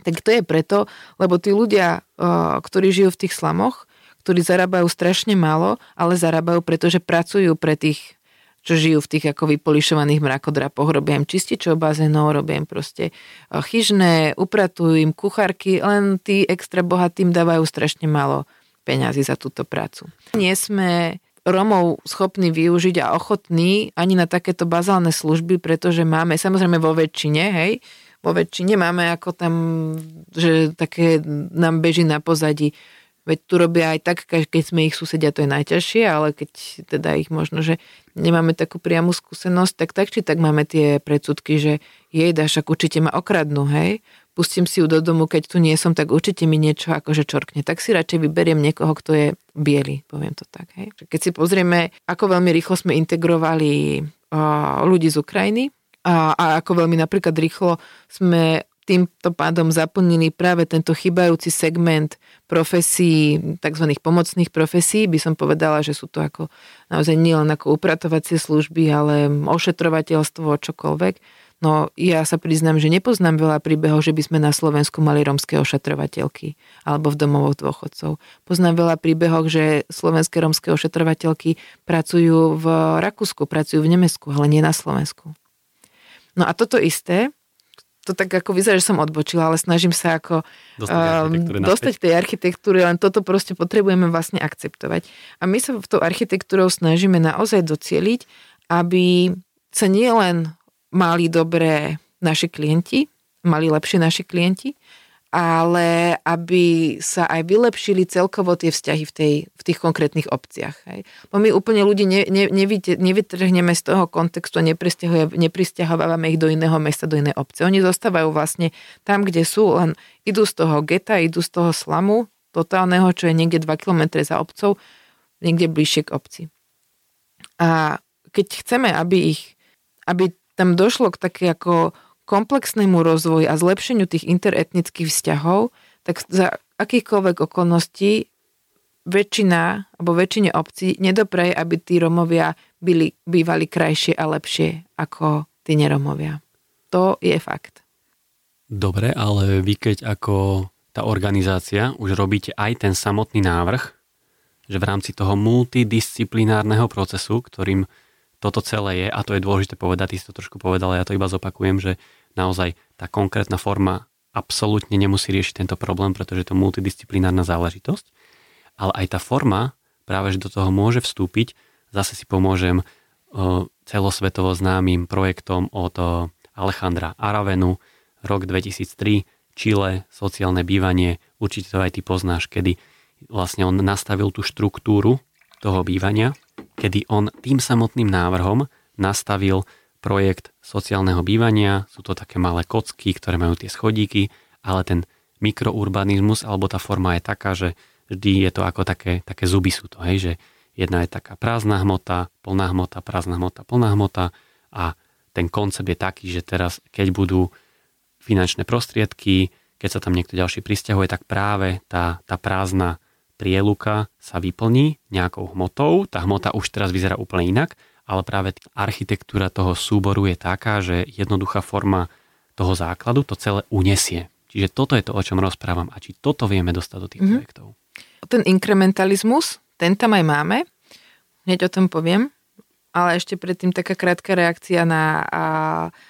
Tak to je preto, lebo tí ľudia, ktorí žijú v tých slamoch, ktorí zarábajú strašne málo, ale zarábajú, pretože pracujú pre tých čo žijú v tých ako vypolišovaných mrakodrapoch. Robia im čističov bazénov, robia im proste chyžné, upratujú im kuchárky, len tí extra bohatým dávajú strašne málo peňazí za túto prácu. Nie sme Romov schopní využiť a ochotní ani na takéto bazálne služby, pretože máme, samozrejme vo väčšine, hej, vo väčšine máme ako tam, že také nám beží na pozadí Veď tu robia aj tak, keď sme ich susedia, to je najťažšie, ale keď teda ich možno, že nemáme takú priamu skúsenosť, tak tak či tak máme tie predsudky, že jej však určite ma okradnú, hej, pustím si ju do domu, keď tu nie som, tak určite mi niečo akože čorkne. Tak si radšej vyberiem niekoho, kto je biely, poviem to tak. Hej. Keď si pozrieme, ako veľmi rýchlo sme integrovali ľudí z Ukrajiny, a, a ako veľmi napríklad rýchlo sme týmto pádom zaplnili práve tento chybajúci segment profesí, tzv. pomocných profesí. By som povedala, že sú to ako naozaj nielen ako upratovacie služby, ale ošetrovateľstvo, čokoľvek. No ja sa priznám, že nepoznám veľa príbehov, že by sme na Slovensku mali romské ošetrovateľky alebo v domovoch dôchodcov. Poznám veľa príbehov, že slovenské romské ošetrovateľky pracujú v Rakúsku, pracujú v Nemecku, ale nie na Slovensku. No a toto isté to tak ako vyzerá, že som odbočila, ale snažím sa ako dostať, dostať tej architektúry, len toto proste potrebujeme vlastne akceptovať. A my sa v tou architektúrou snažíme naozaj docieliť, aby sa nielen mali dobré naši klienti, mali lepšie naši klienti, ale aby sa aj vylepšili celkovo tie vzťahy v, tej, v tých konkrétnych obciach. Hej. Bo my úplne ľudí ne, ne, nevytrhneme z toho kontextu a nepristahovávame ich do iného mesta, do inej obce. Oni zostávajú vlastne tam, kde sú, len idú z toho geta, idú z toho slamu totálneho, čo je niekde 2 km za obcov, niekde bližšie k obci. A keď chceme, aby ich, aby tam došlo k také ako komplexnému rozvoju a zlepšeniu tých interetnických vzťahov, tak za akýchkoľvek okolností väčšina, alebo väčšine obcí nedopreje, aby tí Romovia byli, bývali krajšie a lepšie ako tí neromovia. To je fakt. Dobre, ale vy keď ako tá organizácia už robíte aj ten samotný návrh, že v rámci toho multidisciplinárneho procesu, ktorým toto celé je, a to je dôležité povedať, ty si to trošku povedal, ja to iba zopakujem, že naozaj tá konkrétna forma absolútne nemusí riešiť tento problém, pretože je to multidisciplinárna záležitosť, ale aj tá forma práve, že do toho môže vstúpiť, zase si pomôžem celosvetovo známym projektom od Alejandra Aravenu, rok 2003, Chile, sociálne bývanie, určite to aj ty poznáš, kedy vlastne on nastavil tú štruktúru toho bývania, kedy on tým samotným návrhom nastavil projekt sociálneho bývania, sú to také malé kocky, ktoré majú tie schodíky, ale ten mikrourbanizmus alebo tá forma je taká, že vždy je to ako také, také zuby sú to, hej, že jedna je taká prázdna hmota, plná hmota, prázdna hmota, plná hmota a ten koncept je taký, že teraz keď budú finančné prostriedky, keď sa tam niekto ďalší pristahuje, tak práve tá, tá prázdna prieluka sa vyplní nejakou hmotou. Tá hmota už teraz vyzerá úplne inak ale práve architektúra toho súboru je taká, že jednoduchá forma toho základu to celé unesie. Čiže toto je to, o čom rozprávam a či toto vieme dostať do tých mm-hmm. projektov. Ten inkrementalizmus, ten tam aj máme, hneď o tom poviem, ale ešte predtým taká krátka reakcia na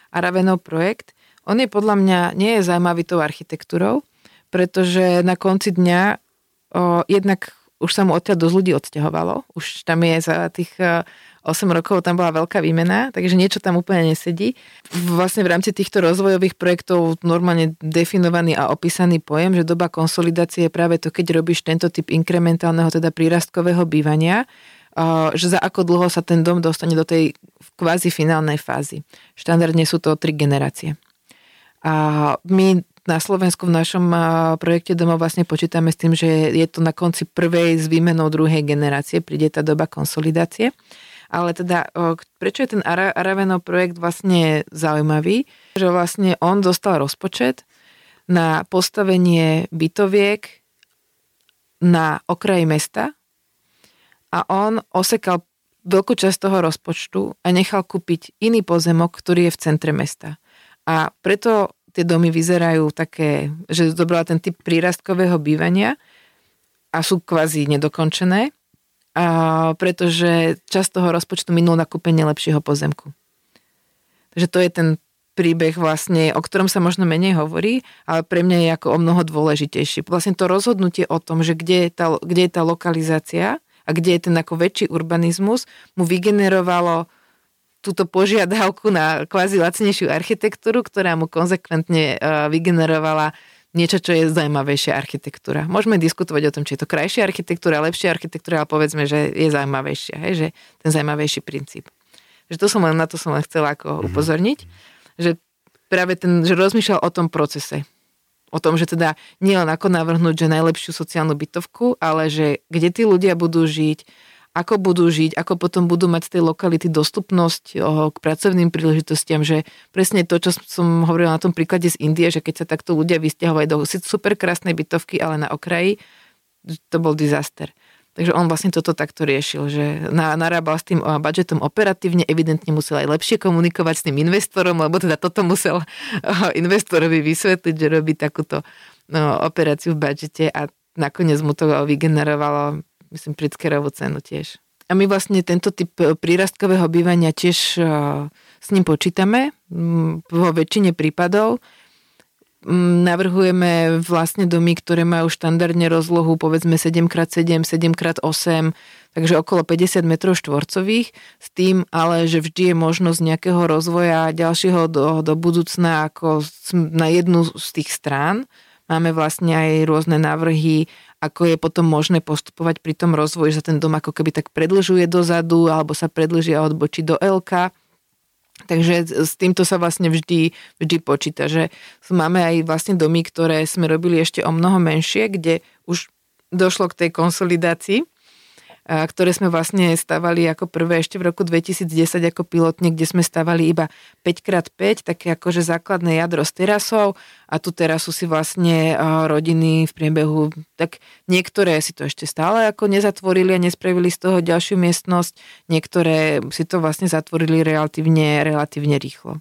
Aravenov projekt. On je podľa mňa, nie je zaujímavý tou architektúrou, pretože na konci dňa o, jednak už sa mu odtiaľ dosť ľudí odsťahovalo, už tam je za tých 8 rokov tam bola veľká výmena, takže niečo tam úplne nesedí. Vlastne v rámci týchto rozvojových projektov normálne definovaný a opísaný pojem, že doba konsolidácie je práve to, keď robíš tento typ inkrementálneho, teda prírastkového bývania, že za ako dlho sa ten dom dostane do tej kvázi finálnej fázy. Štandardne sú to tri generácie. A my na Slovensku v našom projekte domov vlastne počítame s tým, že je to na konci prvej s výmenou druhej generácie, príde tá doba konsolidácie. Ale teda, prečo je ten Araveno projekt vlastne zaujímavý? Že vlastne on dostal rozpočet na postavenie bytoviek na okraji mesta a on osekal veľkú časť toho rozpočtu a nechal kúpiť iný pozemok, ktorý je v centre mesta. A preto tie domy vyzerajú také, že zobrala ten typ prírastkového bývania a sú kvázi nedokončené a pretože časť toho rozpočtu minul na kúpenie lepšieho pozemku. Takže to je ten príbeh vlastne, o ktorom sa možno menej hovorí, ale pre mňa je ako o mnoho dôležitejší. Vlastne to rozhodnutie o tom, že kde je tá, kde je tá lokalizácia a kde je ten ako väčší urbanizmus, mu vygenerovalo túto požiadavku na kvázi lacnejšiu architektúru, ktorá mu konzekventne vygenerovala niečo, čo je zaujímavejšia architektúra. Môžeme diskutovať o tom, či je to krajšia architektúra, lepšia architektúra, ale povedzme, že je zaujímavejšia, hej, že ten zaujímavejší princíp. Že to som len, na to som len chcela ako mhm. upozorniť, že práve ten, že rozmýšľal o tom procese. O tom, že teda nie len ako navrhnúť, že najlepšiu sociálnu bytovku, ale že kde tí ľudia budú žiť, ako budú žiť, ako potom budú mať z tej lokality dostupnosť k pracovným príležitostiam, že presne to, čo som hovorila na tom príklade z Indie, že keď sa takto ľudia vysťahovali do super krásnej bytovky, ale na okraji, to bol disaster. Takže on vlastne toto takto riešil, že narábal s tým budžetom operatívne, evidentne musel aj lepšie komunikovať s tým investorom, lebo teda toto musel investorovi vysvetliť, že robí takúto operáciu v budžete a nakoniec mu to vygenerovalo myslím, Pritzkerovú cenu tiež. A my vlastne tento typ e, prírastkového bývania tiež e, s ním počítame vo väčšine prípadov. Navrhujeme vlastne domy, ktoré majú štandardne rozlohu povedzme 7x7, 7x8, takže okolo 50 m štvorcových, s tým ale, že vždy je možnosť nejakého rozvoja ďalšieho do, do budúcna ako na jednu z tých strán. Máme vlastne aj rôzne návrhy ako je potom možné postupovať pri tom rozvoji, že sa ten dom ako keby tak predlžuje dozadu alebo sa predlží a odbočí do LK. Takže s týmto sa vlastne vždy, vždy počíta, že máme aj vlastne domy, ktoré sme robili ešte o mnoho menšie, kde už došlo k tej konsolidácii ktoré sme vlastne stavali ako prvé ešte v roku 2010 ako pilotne, kde sme stavali iba 5x5, také akože základné jadro s terasou a tú terasu si vlastne rodiny v priebehu, tak niektoré si to ešte stále ako nezatvorili a nespravili z toho ďalšiu miestnosť, niektoré si to vlastne zatvorili relatívne, relatívne rýchlo.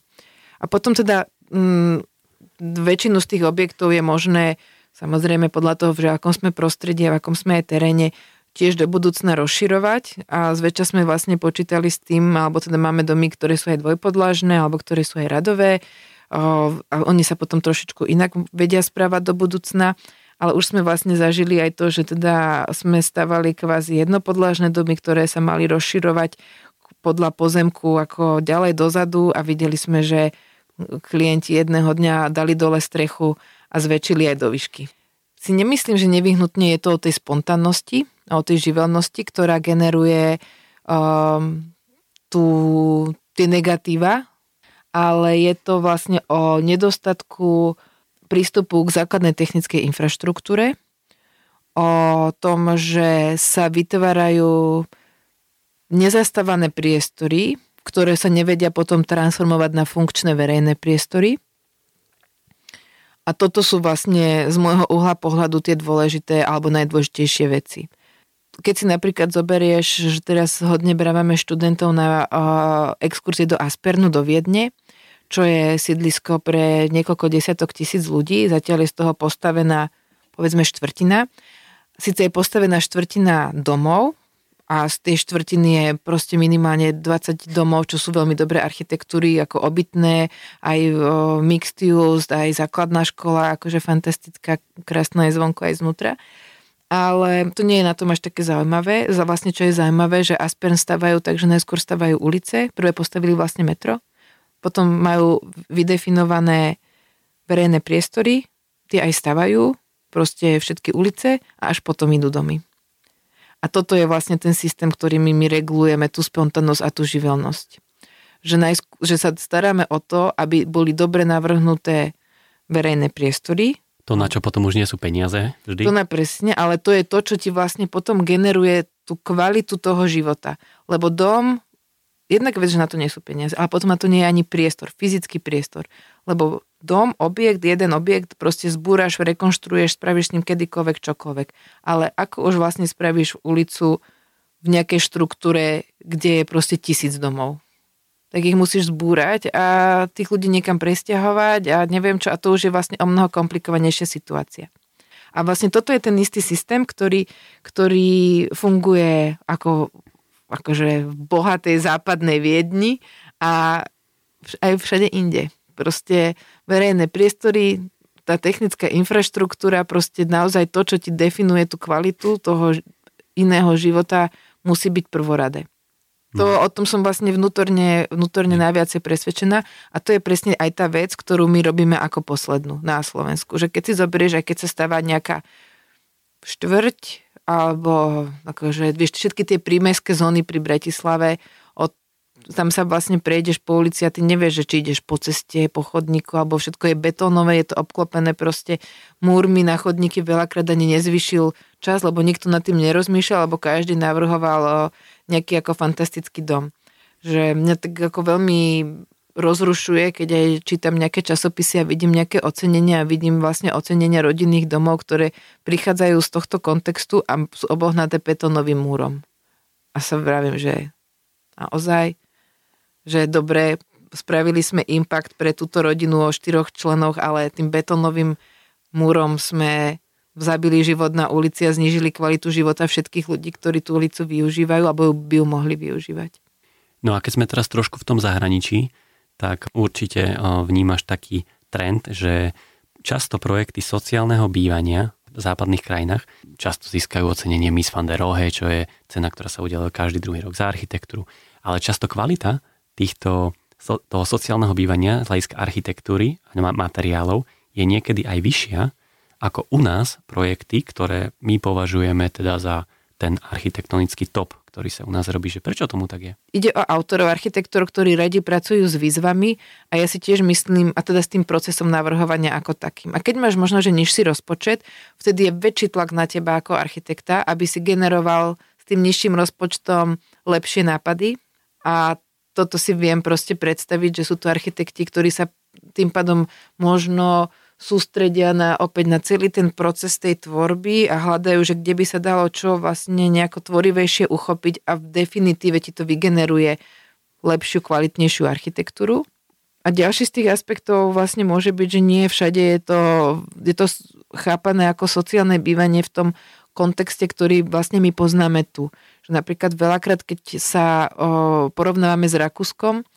A potom teda m, mm, väčšinu z tých objektov je možné samozrejme podľa toho, že akom sme prostredí a v akom sme aj teréne, tiež do budúcna rozširovať a zväčša sme vlastne počítali s tým, alebo teda máme domy, ktoré sú aj dvojpodlažné, alebo ktoré sú aj radové a oni sa potom trošičku inak vedia správať do budúcna, ale už sme vlastne zažili aj to, že teda sme stavali kvázi jednopodlažné domy, ktoré sa mali rozširovať podľa pozemku ako ďalej dozadu a videli sme, že klienti jedného dňa dali dole strechu a zväčšili aj do výšky. Si nemyslím, že nevyhnutne je to o tej spontánnosti, o tej živelnosti, ktorá generuje um, tú, tie negatíva, ale je to vlastne o nedostatku prístupu k základnej technickej infraštruktúre, o tom, že sa vytvárajú nezastávané priestory, ktoré sa nevedia potom transformovať na funkčné verejné priestory. A toto sú vlastne z môjho uhla pohľadu tie dôležité alebo najdôležitejšie veci keď si napríklad zoberieš, že teraz hodne brávame študentov na uh, exkurzie do Aspernu, do Viedne, čo je sídlisko pre niekoľko desiatok tisíc ľudí, zatiaľ je z toho postavená, povedzme, štvrtina. Sice je postavená štvrtina domov, a z tej štvrtiny je proste minimálne 20 domov, čo sú veľmi dobré architektúry, ako obytné, aj mixed use, aj základná škola, akože fantastická, krásna je zvonko aj znútra ale to nie je na tom až také zaujímavé. Za vlastne čo je zaujímavé, že Aspern stavajú tak, že najskôr stavajú ulice, prvé postavili vlastne metro, potom majú vydefinované verejné priestory, tie aj stavajú, proste všetky ulice a až potom idú domy. A toto je vlastne ten systém, ktorými my regulujeme tú spontánnosť a tú živelnosť. Že, najskôr, že sa staráme o to, aby boli dobre navrhnuté verejné priestory, to, na čo potom už nie sú peniaze vždy? To na presne, ale to je to, čo ti vlastne potom generuje tú kvalitu toho života. Lebo dom, jednak vec, že na to nie sú peniaze, ale potom na to nie je ani priestor, fyzický priestor. Lebo dom, objekt, jeden objekt, proste zbúraš, rekonštruuješ, spravíš s ním kedykoľvek, čokoľvek. Ale ako už vlastne spravíš ulicu v nejakej štruktúre, kde je proste tisíc domov tak ich musíš zbúrať a tých ľudí niekam presťahovať a neviem čo, a to už je vlastne o mnoho komplikovanejšia situácia. A vlastne toto je ten istý systém, ktorý, ktorý funguje ako akože v bohatej západnej Viedni a aj všade inde. Proste verejné priestory, tá technická infraštruktúra, proste naozaj to, čo ti definuje tú kvalitu toho iného života, musí byť prvoradé. To, no. o tom som vlastne vnútorne, vnútorne najviac presvedčená a to je presne aj tá vec, ktorú my robíme ako poslednú na Slovensku. Že keď si zoberieš, aj keď sa stáva nejaká štvrť alebo akože, vieš, všetky tie prímeské zóny pri Bratislave od tam sa vlastne prejdeš po ulici a ty nevieš, že či ideš po ceste, po chodníku, alebo všetko je betónové, je to obklopené proste múrmi na chodníky, veľakrát ani nezvyšil čas, lebo nikto nad tým nerozmýšľal, alebo každý navrhoval nejaký ako fantastický dom. Že mňa tak ako veľmi rozrušuje, keď aj čítam nejaké časopisy a vidím nejaké ocenenia a vidím vlastne ocenenia rodinných domov, ktoré prichádzajú z tohto kontextu a sú obohnaté betónovým múrom. A sa vravím, že naozaj, že dobre, spravili sme impact pre túto rodinu o štyroch členoch, ale tým betónovým múrom sme zabili život na ulici a znižili kvalitu života všetkých ľudí, ktorí tú ulicu využívajú alebo by ju mohli využívať. No a keď sme teraz trošku v tom zahraničí, tak určite vnímaš taký trend, že často projekty sociálneho bývania v západných krajinách často získajú ocenenie Miss van der Rohe, čo je cena, ktorá sa udeluje každý druhý rok za architektúru ale často kvalita týchto, toho sociálneho bývania z hľadiska architektúry a materiálov je niekedy aj vyššia ako u nás projekty, ktoré my považujeme teda za ten architektonický top, ktorý sa u nás robí. Že prečo tomu tak je? Ide o autorov, architektúr, ktorí radi pracujú s výzvami a ja si tiež myslím, a teda s tým procesom navrhovania ako takým. A keď máš možno, že nižší rozpočet, vtedy je väčší tlak na teba ako architekta, aby si generoval s tým nižším rozpočtom lepšie nápady, a toto si viem proste predstaviť, že sú to architekti, ktorí sa tým pádom možno sústredia na, opäť na celý ten proces tej tvorby a hľadajú, že kde by sa dalo čo vlastne nejako tvorivejšie uchopiť a v definitíve ti to vygeneruje lepšiu, kvalitnejšiu architektúru. A ďalší z tých aspektov vlastne môže byť, že nie všade je to, je to chápané ako sociálne bývanie v tom kontexte, ktorý vlastne my poznáme tu. Že napríklad veľakrát, keď sa o, porovnávame s Rakúskom,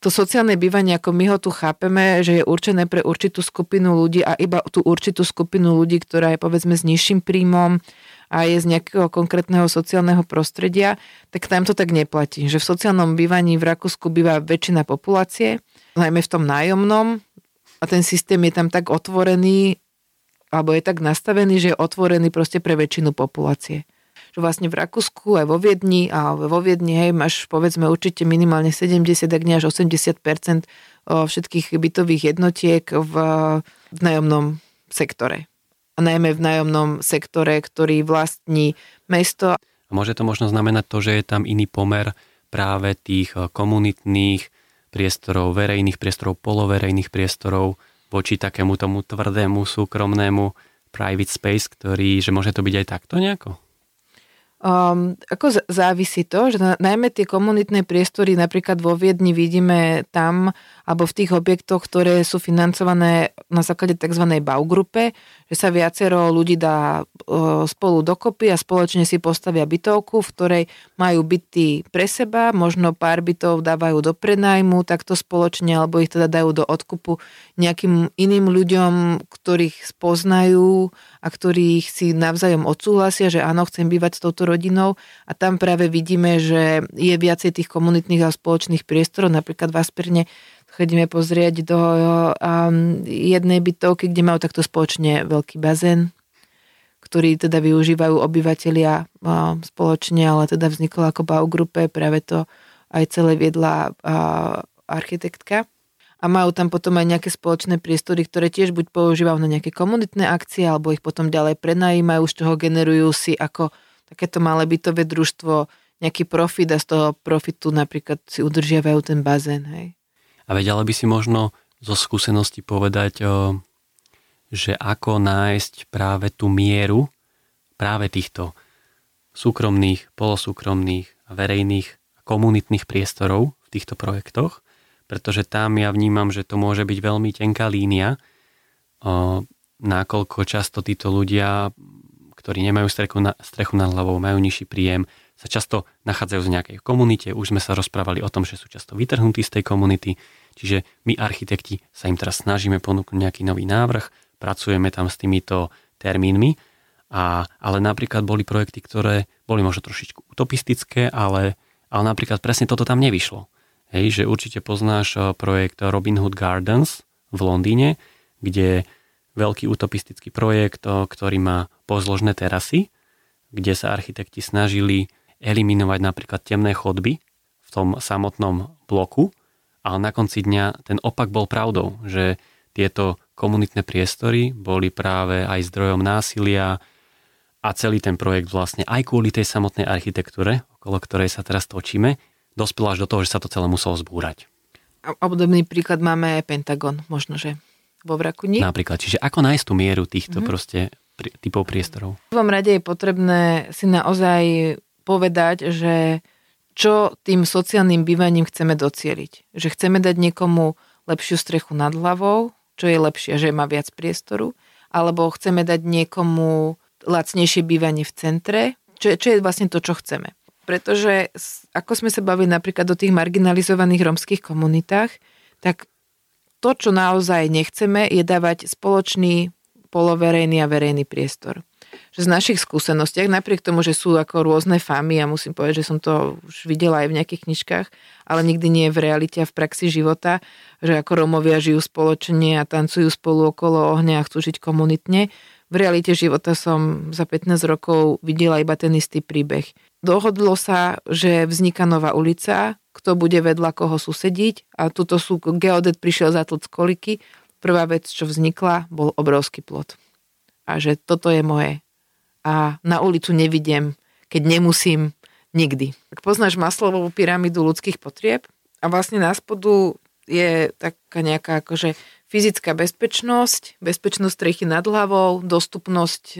to sociálne bývanie, ako my ho tu chápeme, že je určené pre určitú skupinu ľudí a iba tú určitú skupinu ľudí, ktorá je povedzme s nižším príjmom a je z nejakého konkrétneho sociálneho prostredia, tak tam to tak neplatí. Že v sociálnom bývaní v Rakúsku býva väčšina populácie, najmä v tom nájomnom a ten systém je tam tak otvorený alebo je tak nastavený, že je otvorený proste pre väčšinu populácie. Že vlastne v Rakúsku aj vo Viedni a vo Viedni hej, máš povedzme určite minimálne 70, ak nie až 80% všetkých bytových jednotiek v, v nájomnom sektore. A najmä v nájomnom sektore, ktorý vlastní mesto. A môže to možno znamenať to, že je tam iný pomer práve tých komunitných priestorov, verejných priestorov, poloverejných priestorov, voči takému tomu tvrdému, súkromnému private space, ktorý, že môže to byť aj takto nejako? Um, ako závisí to, že na, najmä tie komunitné priestory napríklad vo Viedni vidíme tam, alebo v tých objektoch, ktoré sú financované na základe tzv. baugrupe, že sa viacero ľudí dá uh, spolu dokopy a spoločne si postavia bytovku, v ktorej majú byty pre seba, možno pár bytov dávajú do prenajmu takto spoločne, alebo ich teda dajú do odkupu nejakým iným ľuďom, ktorých spoznajú a ktorých si navzájom odsúhlasia, že áno, chcem bývať s touto rodinou a tam práve vidíme, že je viacej tých komunitných a spoločných priestorov, napríklad v Asperne chodíme pozrieť do um, jednej bytovky, kde majú takto spoločne veľký bazén, ktorý teda využívajú obyvateľia um, spoločne, ale teda vzniklo ako Baugruppe, práve to aj celé viedla uh, architektka. A majú tam potom aj nejaké spoločné priestory, ktoré tiež buď používajú na nejaké komunitné akcie, alebo ich potom ďalej prenajímajú, z toho generujú si ako takéto malé bytové družstvo nejaký profit a z toho profitu napríklad si udržiavajú ten bazén. Hej. A vedela by si možno zo skúsenosti povedať, že ako nájsť práve tú mieru práve týchto súkromných, polosúkromných a verejných komunitných priestorov v týchto projektoch, pretože tam ja vnímam, že to môže byť veľmi tenká línia, nakoľko často títo ľudia, ktorí nemajú strechu, na, strechu nad hlavou, majú nižší príjem, sa často nachádzajú v nejakej komunite. Už sme sa rozprávali o tom, že sú často vytrhnutí z tej komunity. Čiže my architekti sa im teraz snažíme ponúknuť nejaký nový návrh, pracujeme tam s týmito termínmi, a, ale napríklad boli projekty, ktoré boli možno trošičku utopistické, ale, ale napríklad presne toto tam nevyšlo. Hej, že určite poznáš eh, projekt Robin Hood Gardens v Londýne, kde veľký utopistický projekt, eh, ktorý má pozložné terasy, kde sa architekti snažili eliminovať napríklad temné chodby v tom samotnom bloku, ale na konci dňa ten opak bol pravdou, že tieto komunitné priestory boli práve aj zdrojom násilia a celý ten projekt vlastne aj kvôli tej samotnej architektúre, okolo ktorej sa teraz točíme, dospel až do toho, že sa to celé muselo zbúrať. A obdobný príklad máme aj Pentagon, možno, že vo Vrakuni. Napríklad, čiže ako nájsť tú mieru týchto mm-hmm. proste typov priestorov? V prvom rade je potrebné si naozaj povedať, že čo tým sociálnym bývaním chceme docieliť. Že chceme dať niekomu lepšiu strechu nad hlavou, čo je lepšie, že má viac priestoru, alebo chceme dať niekomu lacnejšie bývanie v centre, čo čo je vlastne to, čo chceme. Pretože ako sme sa bavili napríklad o tých marginalizovaných romských komunitách, tak to, čo naozaj nechceme, je dávať spoločný poloverejný a verejný priestor že z našich skúsenostiach, napriek tomu, že sú ako rôzne famy, ja musím povedať, že som to už videla aj v nejakých knižkách, ale nikdy nie v realite a v praxi života, že ako Romovia žijú spoločne a tancujú spolu okolo ohňa a chcú žiť komunitne. V realite života som za 15 rokov videla iba ten istý príbeh. Dohodlo sa, že vzniká nová ulica, kto bude vedľa koho susediť a tuto sú, geodet prišiel za z koliky. Prvá vec, čo vznikla, bol obrovský plot. A že toto je moje a na ulicu nevidiem, keď nemusím nikdy. Tak poznáš Maslovovú pyramídu ľudských potrieb a vlastne na spodu je taká nejaká akože fyzická bezpečnosť, bezpečnosť strechy nad hlavou, dostupnosť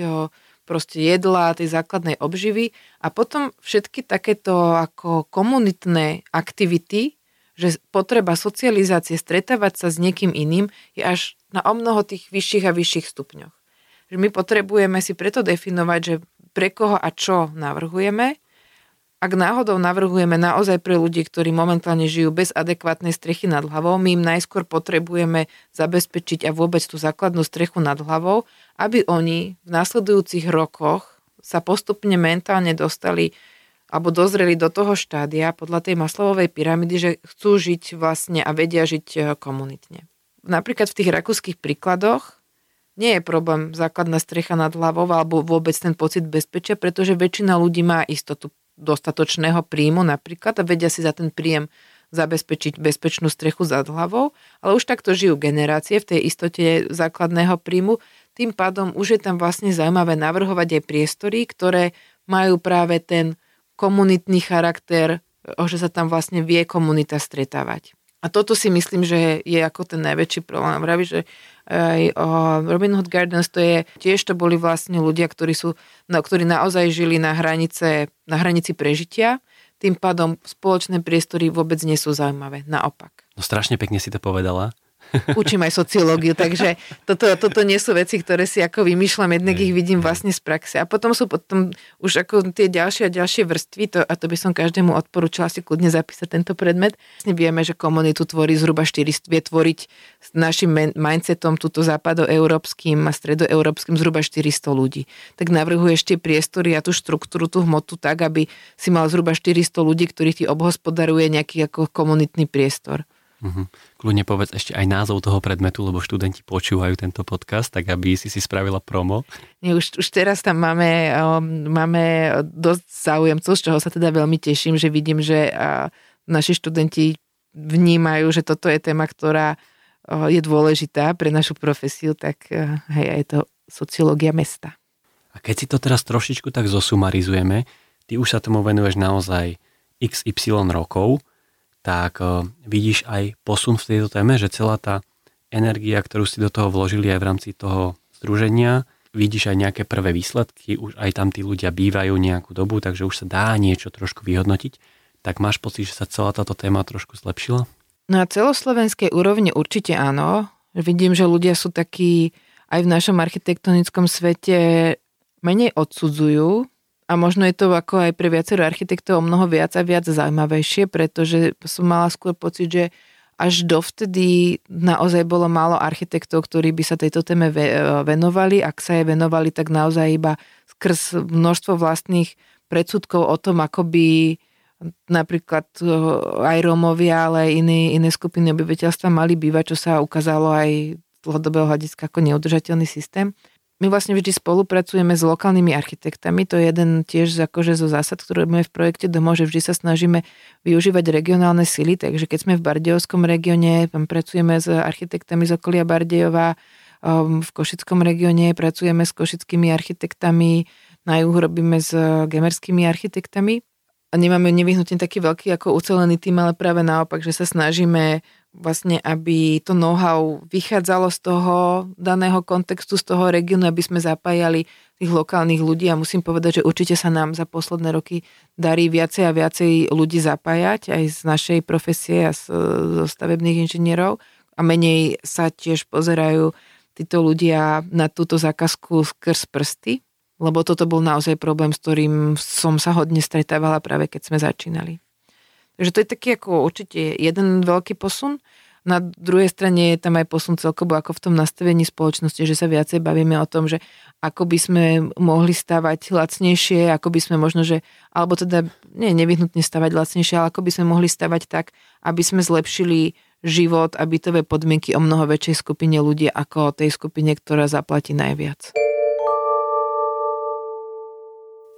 proste jedla, tej základnej obživy a potom všetky takéto ako komunitné aktivity, že potreba socializácie, stretávať sa s niekým iným je až na o mnoho tých vyšších a vyšších stupňoch že my potrebujeme si preto definovať, že pre koho a čo navrhujeme. Ak náhodou navrhujeme naozaj pre ľudí, ktorí momentálne žijú bez adekvátnej strechy nad hlavou, my im najskôr potrebujeme zabezpečiť a vôbec tú základnú strechu nad hlavou, aby oni v následujúcich rokoch sa postupne mentálne dostali alebo dozreli do toho štádia podľa tej maslovovej pyramidy, že chcú žiť vlastne a vedia žiť eh, komunitne. Napríklad v tých rakúskych príkladoch nie je problém základná strecha nad hlavou alebo vôbec ten pocit bezpečia, pretože väčšina ľudí má istotu dostatočného príjmu napríklad a vedia si za ten príjem zabezpečiť bezpečnú strechu nad hlavou, ale už takto žijú generácie v tej istote základného príjmu. Tým pádom už je tam vlastne zaujímavé navrhovať aj priestory, ktoré majú práve ten komunitný charakter, že sa tam vlastne vie komunita stretávať. A toto si myslím, že je ako ten najväčší problém. Vraví, že aj Robin Hood Gardens, to je, tiež to boli vlastne ľudia, ktorí, sú, no, ktorí naozaj žili na, hranice, na hranici prežitia, tým pádom spoločné priestory vôbec nie sú zaujímavé, naopak. No strašne pekne si to povedala. Učím aj sociológiu, takže toto, toto nie sú veci, ktoré si ako vymýšľam, jednak ich vidím vlastne z praxe. A potom sú potom už ako tie ďalšie a ďalšie vrstvy, to, a to by som každému odporúčala si kľudne zapísať tento predmet. Vlastne vieme, že komunitu tvorí zhruba 400, vie tvoriť s našim mindsetom, túto západoeurópskym a stredoeurópskym zhruba 400 ľudí. Tak navrhuješ tie priestory a tú štruktúru, tú hmotu tak, aby si mal zhruba 400 ľudí, ktorých ti obhospodaruje nejaký ako komunitný priestor. Uh-huh. Kľudne povedz ešte aj názov toho predmetu, lebo študenti počúvajú tento podcast, tak aby si si spravila promo. Nie, už, už teraz tam máme, um, máme dosť záujemcov, z čoho sa teda veľmi teším, že vidím, že uh, naši študenti vnímajú, že toto je téma, ktorá uh, je dôležitá pre našu profesiu, tak uh, hej, je to sociológia mesta. A keď si to teraz trošičku tak zosumarizujeme, ty už sa tomu venuješ naozaj XY rokov, tak eh, vidíš aj posun v tejto téme, že celá tá energia, ktorú si do toho vložili aj v rámci toho združenia, vidíš aj nejaké prvé výsledky, už aj tam tí ľudia bývajú nejakú dobu, takže už sa dá niečo trošku vyhodnotiť, tak máš pocit, že sa celá táto téma trošku zlepšila? Na celoslovenskej úrovni určite áno. Vidím, že ľudia sú takí aj v našom architektonickom svete menej odsudzujú a možno je to ako aj pre viacero architektov mnoho viac a viac zaujímavejšie, pretože som mala skôr pocit, že až dovtedy naozaj bolo málo architektov, ktorí by sa tejto téme venovali. Ak sa jej venovali, tak naozaj iba skrz množstvo vlastných predsudkov o tom, ako by napríklad eh, aj Rómovia, ale aj iné, iné skupiny obyvateľstva mali bývať, čo sa ukázalo aj z dlhodobého hľadiska ako neudržateľný systém my vlastne vždy spolupracujeme s lokálnymi architektami, to je jeden tiež akože zo zásad, ktoré máme v projekte Domo, že vždy sa snažíme využívať regionálne sily, takže keď sme v Bardejovskom regióne, tam pracujeme s architektami z okolia Bardejova, um, v Košickom regióne pracujeme s košickými architektami, na juhu robíme s gemerskými architektami. A nemáme nevyhnutne taký veľký ako ucelený tým, ale práve naopak, že sa snažíme vlastne, aby to know-how vychádzalo z toho daného kontextu, z toho regiónu, aby sme zapájali tých lokálnych ľudí a musím povedať, že určite sa nám za posledné roky darí viacej a viacej ľudí zapájať aj z našej profesie a z, zo stavebných inžinierov a menej sa tiež pozerajú títo ľudia na túto zákazku skrz prsty, lebo toto bol naozaj problém, s ktorým som sa hodne stretávala práve keď sme začínali. Takže to je taký ako určite jeden veľký posun. Na druhej strane je tam aj posun celkovo ako v tom nastavení spoločnosti, že sa viacej bavíme o tom, že ako by sme mohli stavať lacnejšie, ako by sme možno, že, alebo teda nie nevyhnutne stavať lacnejšie, ale ako by sme mohli stavať tak, aby sme zlepšili život a bytové podmienky o mnoho väčšej skupine ľudí ako tej skupine, ktorá zaplatí najviac.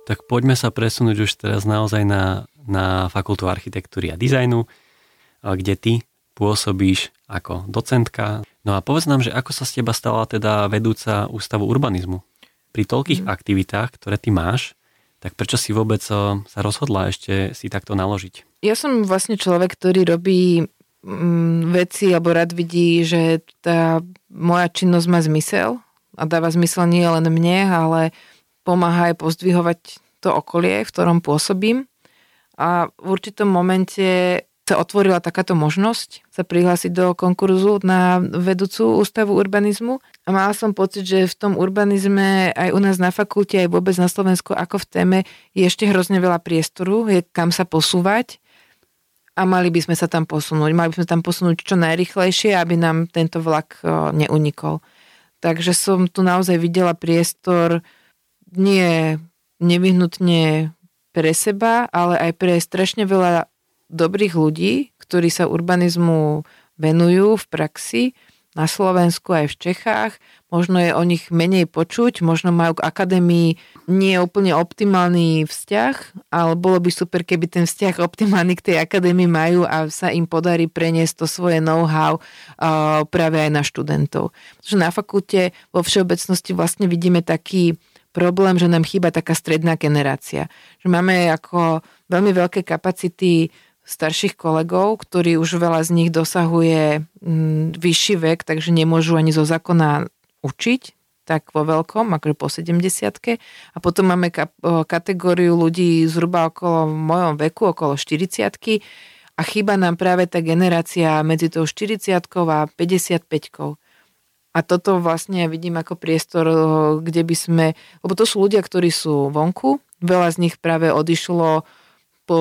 Tak poďme sa presunúť už teraz naozaj na na Fakultu architektúry a dizajnu, kde ty pôsobíš ako docentka. No a povedz nám, že ako sa z teba stala teda vedúca ústavu urbanizmu? Pri toľkých mm. aktivitách, ktoré ty máš, tak prečo si vôbec sa rozhodla ešte si takto naložiť? Ja som vlastne človek, ktorý robí mm, veci alebo rád vidí, že tá moja činnosť má zmysel a dáva zmysel nie len mne, ale pomáha aj pozdvihovať to okolie, v ktorom pôsobím a v určitom momente sa otvorila takáto možnosť sa prihlásiť do konkurzu na vedúcu ústavu urbanizmu a mala som pocit, že v tom urbanizme aj u nás na fakulte, aj vôbec na Slovensku ako v téme je ešte hrozne veľa priestoru, je kam sa posúvať a mali by sme sa tam posunúť. Mali by sme tam posunúť čo najrychlejšie, aby nám tento vlak neunikol. Takže som tu naozaj videla priestor nie nevyhnutne pre seba, ale aj pre strašne veľa dobrých ľudí, ktorí sa urbanizmu venujú v praxi na Slovensku aj v Čechách. Možno je o nich menej počuť, možno majú k akadémii nie úplne optimálny vzťah, ale bolo by super, keby ten vzťah optimálny k tej akadémii majú a sa im podarí preniesť to svoje know-how uh, práve aj na študentov. Pretože na fakulte vo všeobecnosti vlastne vidíme taký problém, že nám chýba taká stredná generácia. Že máme ako veľmi veľké kapacity starších kolegov, ktorí už veľa z nich dosahuje mm, vyšší vek, takže nemôžu ani zo zákona učiť, tak vo veľkom, akože po 70 A potom máme kategóriu ľudí zhruba okolo v mojom veku, okolo 40 a chýba nám práve tá generácia medzi tou 40 a 55 a toto vlastne ja vidím ako priestor, eh, kde by sme, lebo to sú ľudia, ktorí sú vonku, veľa z nich práve odišlo po,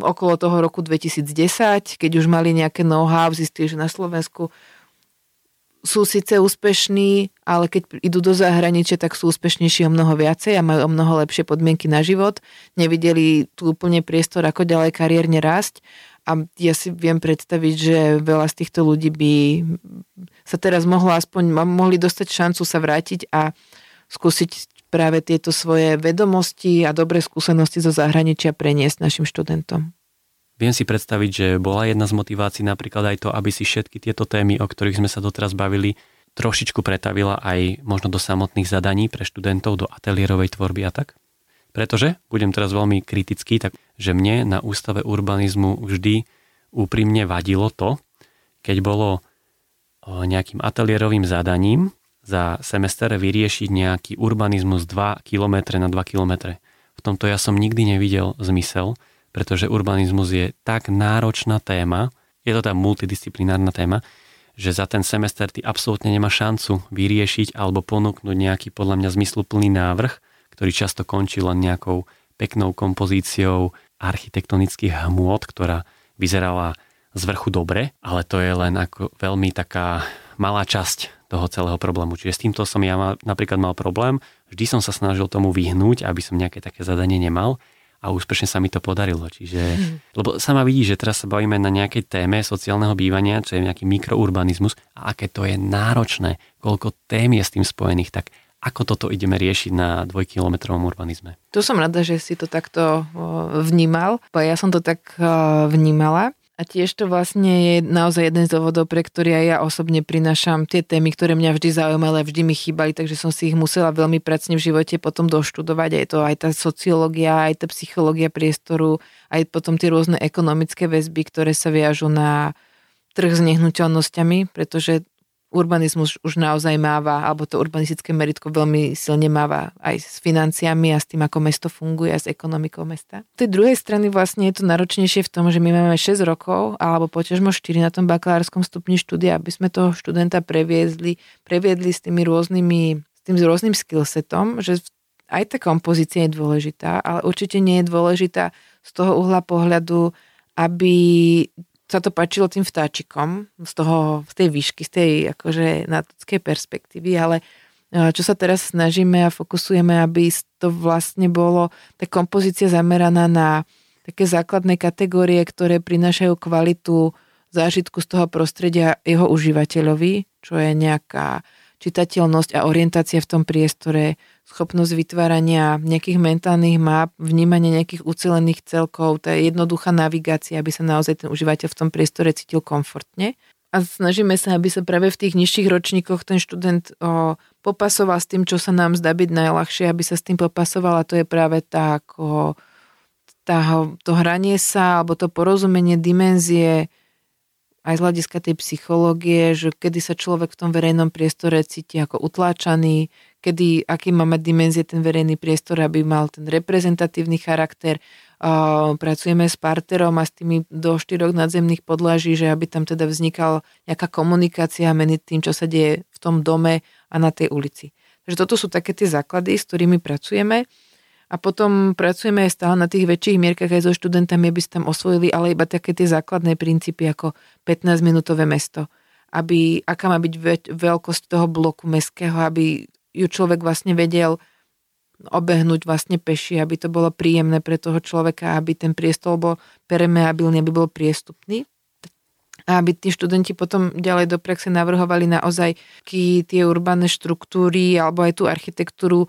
okolo toho roku 2010, keď už mali nejaké know-how, zistili, že na Slovensku sú síce úspešní, ale keď idú do zahraničia, tak sú úspešnejší o mnoho viacej a majú o mnoho lepšie podmienky na život. Nevideli tu úplne priestor, ako ďalej kariérne rásť a ja si viem predstaviť, že veľa z týchto ľudí by sa teraz mohlo aspoň, mohli dostať šancu sa vrátiť a skúsiť práve tieto svoje vedomosti a dobré skúsenosti zo zahraničia preniesť našim študentom. Viem si predstaviť, že bola jedna z motivácií napríklad aj to, aby si všetky tieto témy, o ktorých sme sa doteraz bavili, trošičku pretavila aj možno do samotných zadaní pre študentov, do ateliérovej tvorby a tak? Pretože, budem teraz veľmi kritický, tak že mne na ústave urbanizmu vždy úprimne vadilo to, keď bolo nejakým ateliérovým zadaním za semester vyriešiť nejaký urbanizmus 2 km na 2 km. V tomto ja som nikdy nevidel zmysel, pretože urbanizmus je tak náročná téma, je to tá multidisciplinárna téma, že za ten semester ty absolútne nemá šancu vyriešiť alebo ponúknuť nejaký podľa mňa zmysluplný návrh, ktorý často končí len nejakou peknou kompozíciou architektonických hmôt, ktorá vyzerala z vrchu dobre, ale to je len ako veľmi taká malá časť toho celého problému. Čiže s týmto som ja mal, napríklad mal problém, vždy som sa snažil tomu vyhnúť, aby som nejaké také zadanie nemal a úspešne sa mi to podarilo. Čiže, hmm. lebo sama vidí, že teraz sa bavíme na nejakej téme sociálneho bývania, čo je nejaký mikrourbanizmus a aké to je náročné, koľko tém je s tým spojených, tak Ako toto ideme riešiť na dvojkilometrovom urbanizme? Tu som rada, že si to takto vnímal, bo ja som to tak vnímala. A tiež to vlastne je naozaj jeden z dôvodov, pre ktorý aj ja osobne prinášam tie témy, ktoré mňa vždy zaujímali a vždy mi chýbali, takže som si ich musela veľmi pracne v živote potom doštudovať. Aj to aj tá sociológia, aj tá psychológia priestoru, aj potom tie rôzne ekonomické väzby, ktoré sa viažú na trh s nehnuteľnosťami, pretože urbanizmus už naozaj máva, alebo to urbanistické meritko veľmi silne máva aj s financiami a s tým, ako mesto funguje a s ekonomikou mesta. Z tej druhej strany vlastne je to náročnejšie v tom, že my máme 6 rokov alebo poťažmo 4 na tom bakalárskom stupni štúdia, aby sme toho študenta previedli, previedli s tými rôznymi, s tým rôznym skillsetom, že aj tá kompozícia je dôležitá, ale určite nie je dôležitá z toho uhla pohľadu, aby sa to páčilo tým vtáčikom z toho, z tej výšky, z tej akože nátockej perspektívy, ale e, čo sa teraz snažíme a fokusujeme, aby to vlastne bolo tá kompozícia zameraná na také základné kategórie, ktoré prinášajú kvalitu zážitku z toho prostredia jeho užívateľovi, čo je nejaká čitateľnosť a orientácia v tom priestore, schopnosť vytvárania nejakých mentálnych map, vnímanie nejakých ucelených celkov, je jednoduchá navigácia, aby sa naozaj ten užívateľ v tom priestore cítil komfortne. A snažíme sa, aby sa práve v tých nižších ročníkoch ten študent o, popasoval s tým, čo sa nám zdá byť najľahšie, aby sa s tým popasoval a to je práve tá, ako, tá, to hranie sa alebo to porozumenie dimenzie aj z hľadiska tej psychológie, že kedy sa človek v tom verejnom priestore cíti ako utláčaný, kedy, aký má mať dimenzie ten verejný priestor, aby mal ten reprezentatívny charakter. Pracujeme s parterom a s tými do štyroch nadzemných podlaží, že aby tam teda vznikal nejaká komunikácia medzi tým, čo sa deje v tom dome a na tej ulici. Takže toto sú také tie základy, s ktorými pracujeme. A potom pracujeme aj stále na tých väčších mierkach aj so študentami, aby si tam osvojili, ale iba také tie základné princípy ako 15-minútové mesto. Aby, aká má byť veľkosť toho bloku mestského, aby ju človek vlastne vedel obehnúť vlastne peši, aby to bolo príjemné pre toho človeka, aby ten priestor bol permeabilný, aby bol priestupný. A aby tí študenti potom ďalej do praxe navrhovali naozaj tie urbané štruktúry alebo aj tú architektúru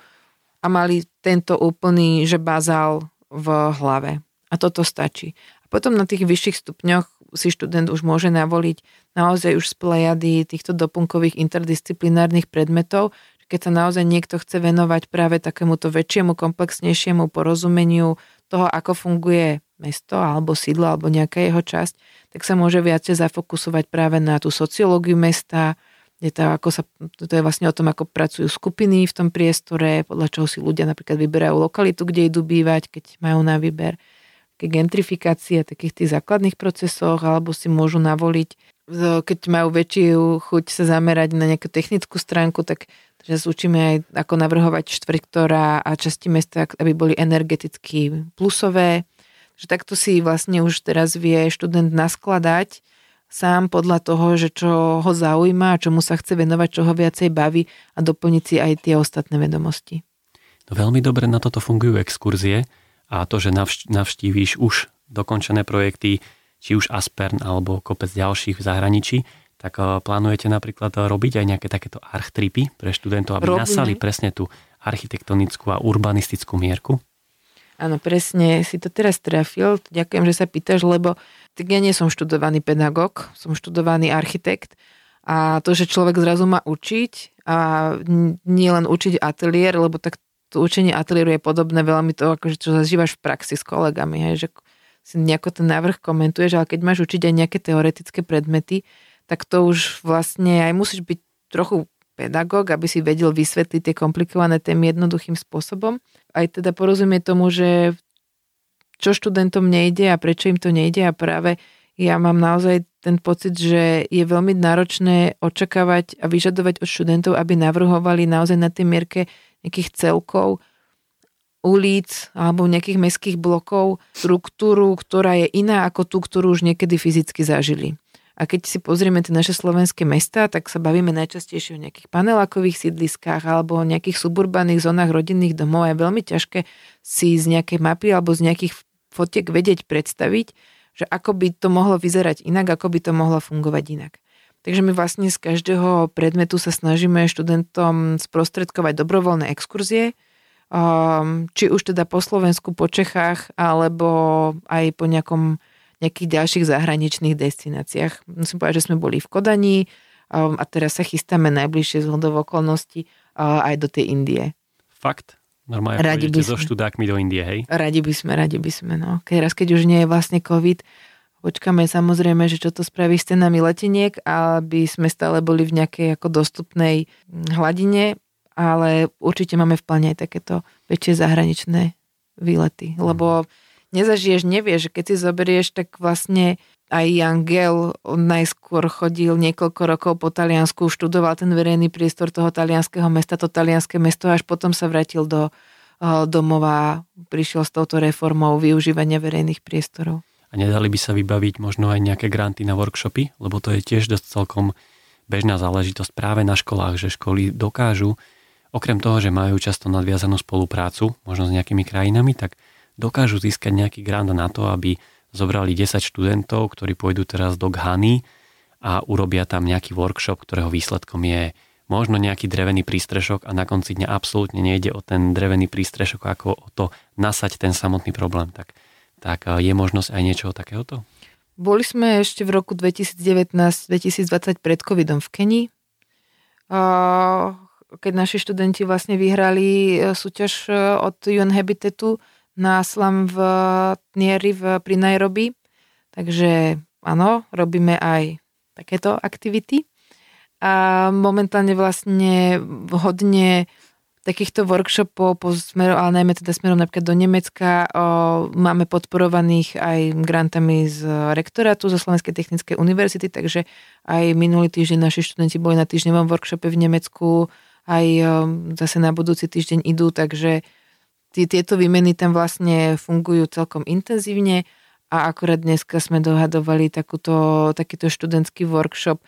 a mali tento úplný, že bazál v hlave. A toto stačí. A potom na tých vyšších stupňoch si študent už môže navoliť naozaj už z plejady týchto doplnkových interdisciplinárnych predmetov, keď sa naozaj niekto chce venovať práve takémuto väčšiemu, komplexnejšiemu porozumeniu toho, ako funguje mesto alebo sídlo alebo nejaká jeho časť, tak sa môže viacej zafokusovať práve na tú sociológiu mesta, je to, ako sa, to je vlastne o tom, ako pracujú skupiny v tom priestore, podľa čoho si ľudia napríklad vyberajú lokalitu, kde idú bývať, keď majú na výber ke gentrifikácie, takých tých základných procesoch, alebo si môžu navoliť, keď majú väčšiu chuť sa zamerať na nejakú technickú stránku, tak že učíme aj ako navrhovať štvrť, a časti mesta, aby boli energeticky plusové. Že takto si vlastne už teraz vie študent naskladať sám podľa toho, že čo ho zaujíma a čomu sa chce venovať, čo ho viacej baví a doplniť si aj tie ostatné vedomosti. No veľmi dobre na toto fungujú exkurzie a to, že navštívíš už dokončené projekty, či už Aspern alebo kopec ďalších v zahraničí, tak eh, plánujete napríklad robiť aj nejaké takéto archtripy pre študentov, aby Robíme. nasali presne tú architektonickú a urbanistickú mierku? Áno, presne si to teraz trafil. Ďakujem, že sa pýtaš, lebo tak ja nie som študovaný pedagóg, som študovaný architekt a to, že človek zrazu má učiť a nie len učiť ateliér, lebo tak to učenie ateliéru je podobné veľmi to, akože čo zažívaš v praxi s kolegami, hej, že si nejako ten návrh komentuješ, ale keď máš učiť aj nejaké teoretické predmety, tak to už vlastne aj musíš byť trochu pedagóg, aby si vedel vysvetliť tie komplikované témy jednoduchým spôsobom. Aj teda porozumie tomu, že čo študentom nejde a prečo im to nejde a práve ja mám naozaj ten pocit, že je veľmi náročné očakávať a vyžadovať od študentov, aby navrhovali naozaj na tej mierke nejakých celkov, ulic alebo nejakých mestských blokov struktúru, ktorá je iná ako tú, ktorú už niekedy fyzicky zažili. A keď si pozrieme tie naše slovenské mesta, tak sa bavíme najčastejšie o nejakých panelákových sídliskách alebo o nejakých suburbaných zónach rodinných domov. A je veľmi ťažké si z nejakej mapy alebo z nejakých fotiek vedieť predstaviť, že ako by to mohlo vyzerať inak, ako by to mohlo fungovať inak. Takže my vlastne z každého predmetu sa snažíme študentom sprostredkovať dobrovoľné exkurzie, um, či už teda po Slovensku, po Čechách, alebo aj po nejakom, nejakých ďalších zahraničných destináciách. Musím povedať, že sme boli v Kodani um, a teraz sa chystáme najbližšie z okolností uh, aj do tej Indie. Fakt? Normálne radi by so študákmi do Indie, hej? Radi by sme, radi by sme, no. Keď raz, keď už nie je vlastne COVID, Počkáme samozrejme, že čo to spraví s cenami leteniek, aby sme stále boli v nejakej ako dostupnej hladine, ale určite máme v pláne aj takéto väčšie zahraničné výlety, lebo nezažiješ, nevieš, keď si zoberieš, tak vlastne aj Angel najskôr chodil niekoľko rokov po Taliansku, študoval ten verejný priestor toho talianského mesta, to talianské mesto, až potom sa vrátil do eh, domova, prišiel s touto reformou využívania verejných priestorov. A nedali by sa vybaviť možno aj nejaké granty na workshopy, lebo to je tiež dosť celkom bežná záležitosť práve na školách, že školy dokážu, okrem toho, že majú často nadviazanú spoluprácu, možno s nejakými krajinami, tak dokážu získať nejaký grant na to, aby zobrali 10 študentov, ktorí pôjdu teraz do Ghany a urobia tam nejaký workshop, ktorého výsledkom je možno nejaký drevený prístrešok a na konci dňa absolútne nejde o ten drevený prístrešok ako o to nasať ten samotný problém. Tak tak je možnosť aj niečoho takéhoto? Boli sme ešte v roku 2019-2020 pred covidom v Kenii, keď naši študenti vlastne vyhrali e, súťaž e, od UN Habitatu na slam v Nieri v, pri Nairobi. Takže áno, robíme aj takéto aktivity. A momentálne vlastne hodne takýchto workshopov, po smeru, ale najmä teda smerom napríklad do Nemecka, o, máme podporovaných aj grantami z rektorátu zo Slovenskej technickej univerzity, takže aj minulý týždeň naši študenti boli na týždňovom workshope v Nemecku, aj o, zase na budúci týždeň idú, takže tieto výmeny tam vlastne fungujú celkom intenzívne a akorát dneska sme dohadovali takúto, takýto študentský workshop,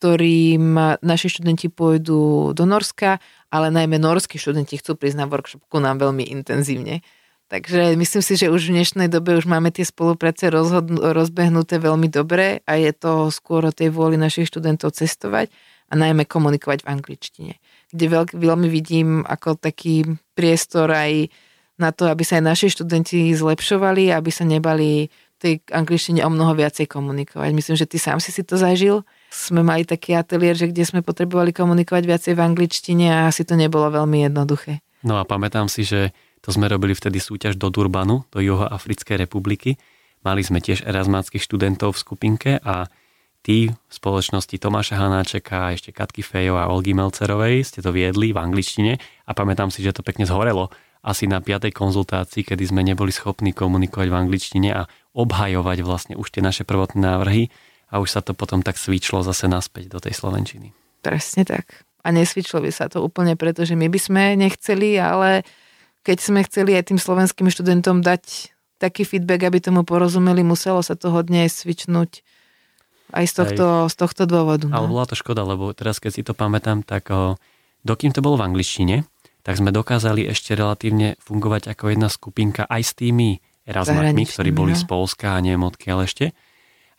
ktorým naši študenti pôjdu do Norska, ale najmä norskí študenti chcú prísť na workshop ku nám veľmi intenzívne. Takže myslím si, že už v dnešnej dobe už máme tie spolupráce rozhodn- rozbehnuté veľmi dobre a je to skôr o tej vôli našich študentov cestovať a najmä komunikovať v angličtine, kde veľk, veľmi vidím ako taký priestor aj na to, aby sa aj naši študenti zlepšovali, aby sa nebali tej angličtine o mnoho viacej komunikovať. Myslím, že ty sám si si to zažil sme mali taký ateliér, že kde sme potrebovali komunikovať viacej v angličtine a asi to nebolo veľmi jednoduché. No a pamätám si, že to sme robili vtedy súťaž do Durbanu, do Juhoafrickej republiky. Mali sme tiež erasmáckých študentov v skupinke a tí v spoločnosti Tomáša Hanáčeka ešte Katky Fejo a Olgy Melcerovej ste to viedli v angličtine a pamätám si, že to pekne zhorelo asi na piatej konzultácii, kedy sme neboli schopní komunikovať v angličtine a obhajovať vlastne už tie naše prvotné návrhy a už sa to potom tak svičlo zase naspäť do tej Slovenčiny. Presne tak. A nesvičlo by sa to úplne, pretože my by sme nechceli, ale keď sme chceli aj tým slovenským študentom dať taký feedback, aby tomu porozumeli, muselo sa to hodne svičnúť aj z tohto, aj. Z tohto dôvodu. No. Ale bola to škoda, lebo teraz keď si to pamätám, tak o, dokým to bolo v angličtine, tak sme dokázali ešte relatívne fungovať ako jedna skupinka aj s tými Erasmakmi, ktorí boli no. z Polska a neviem odkiaľ ešte.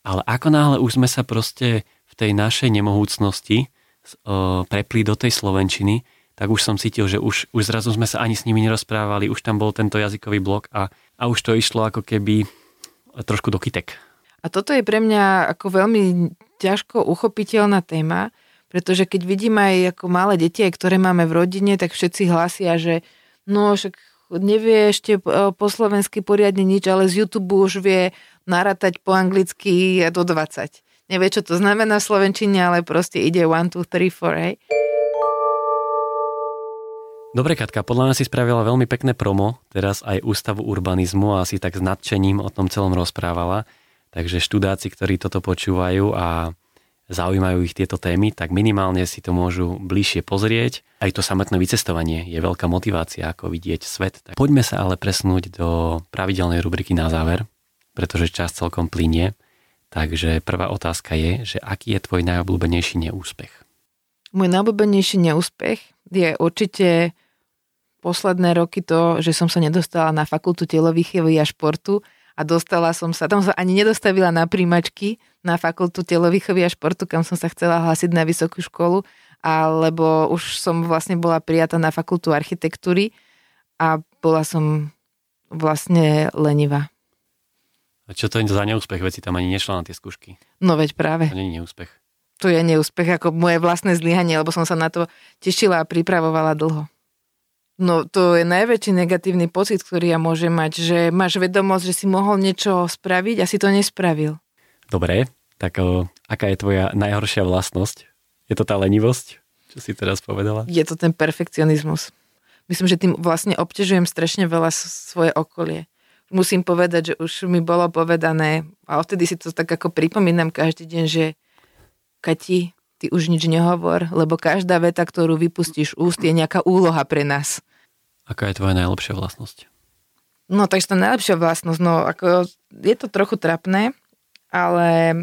Ale ako náhle už sme sa proste v tej našej nemohúcnosti uh, prepli do tej Slovenčiny, tak už som cítil, že už, už zrazu sme sa ani s nimi nerozprávali, už tam bol tento jazykový blok a, a už to išlo ako keby trošku do kytek. A toto je pre mňa ako veľmi ťažko uchopiteľná téma, pretože keď vidím aj ako malé deti, ktoré máme v rodine, tak všetci hlasia, že no však nevie ešte po slovensky poriadne nič, ale z YouTube už vie narátať po anglicky do 20. Nevie, čo to znamená v Slovenčine, ale proste ide 1, 2, 3, 4, hej. Dobre, Katka, podľa nás si spravila veľmi pekné promo, teraz aj Ústavu urbanizmu a asi tak s nadšením o tom celom rozprávala. Takže študáci, ktorí toto počúvajú a zaujímajú ich tieto témy, tak minimálne si to môžu bližšie pozrieť. Aj to samotné vycestovanie je veľká motivácia, ako vidieť svet. Tak poďme sa ale presnúť do pravidelnej rubriky na záver pretože čas celkom plinie. Takže prvá otázka je, že aký je tvoj najobľúbenejší neúspech? Môj najobľúbenejší neúspech je určite posledné roky to, že som sa nedostala na fakultu telovýchovy a športu a dostala som sa, tam som ani nedostavila na príjmačky na fakultu telovýchovy a športu, kam som sa chcela hlásiť na vysokú školu, alebo už som vlastne bola prijatá na fakultu architektúry a bola som vlastne lenivá. A čo to je za neúspech? Veď si tam ani nešla na tie skúšky. No veď práve. To nie je neúspech. To je neúspech ako moje vlastné zlyhanie, lebo som sa na to tešila a pripravovala dlho. No to je najväčší negatívny pocit, ktorý ja môžem mať, že máš vedomosť, že si mohol niečo spraviť a si to nespravil. Dobre, tak o, aká je tvoja najhoršia vlastnosť? Je to tá lenivosť, čo si teraz povedala? Je to ten perfekcionizmus. Myslím, že tým vlastne obťažujem strašne veľa svoje okolie. Musím povedať, že už mi bolo povedané, a odtedy si to tak ako pripomínam každý deň, že Kati, ty už nič nehovor, lebo každá veta, ktorú vypustíš úst, je nejaká úloha pre nás. Aká je tvoja najlepšia vlastnosť? No, takže tá najlepšia vlastnosť, no, ako, je to trochu trapné, ale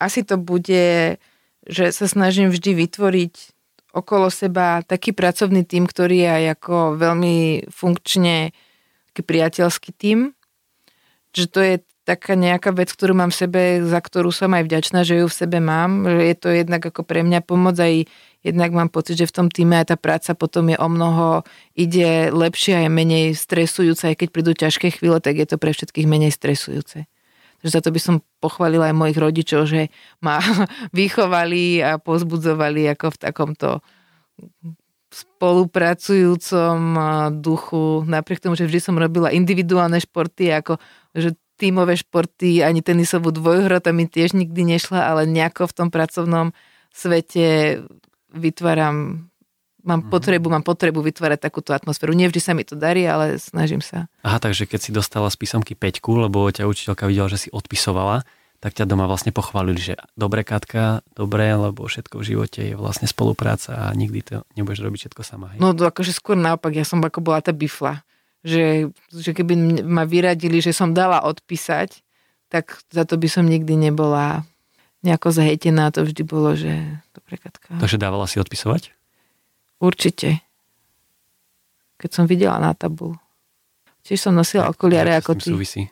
asi to bude, že sa snažím vždy vytvoriť okolo seba taký pracovný tým, ktorý je aj ako veľmi funkčne taký priateľský tým. Že to je taká nejaká vec, ktorú mám v sebe, za ktorú som aj vďačná, že ju v sebe mám. Že je to jednak ako pre mňa pomoc aj jednak mám pocit, že v tom týme aj tá práca potom je o mnoho, ide lepšie a je menej stresujúce, aj keď prídu ťažké chvíle, tak je to pre všetkých menej stresujúce. Takže za to by som pochválila aj mojich rodičov, že ma vychovali a pozbudzovali ako v takomto spolupracujúcom duchu, napriek tomu, že vždy som robila individuálne športy, ako že tímové športy, ani tenisovú dvojhru, to mi tiež nikdy nešla, ale nejako v tom pracovnom svete vytváram mám mm-hmm. potrebu, mám potrebu vytvárať takúto atmosféru. Nie vždy sa mi to darí, ale snažím sa. Aha, takže keď si dostala z písomky peťku, lebo ťa učiteľka videla, že si odpisovala, tak ťa doma vlastne pochválili, že dobre Katka, dobre, lebo všetko v živote je vlastne spolupráca a nikdy to nebudeš robiť všetko sama. Hej? No to akože skôr naopak, ja som ako bola tá bifla. Že, že keby ma vyradili, že som dala odpísať, tak za to by som nikdy nebola nejako zahejtená. To vždy bolo, že dobre Katka. Takže dávala si odpisovať? Určite. Keď som videla na tabulu. Tiež som nosila okuliare ako ty. Súvisí?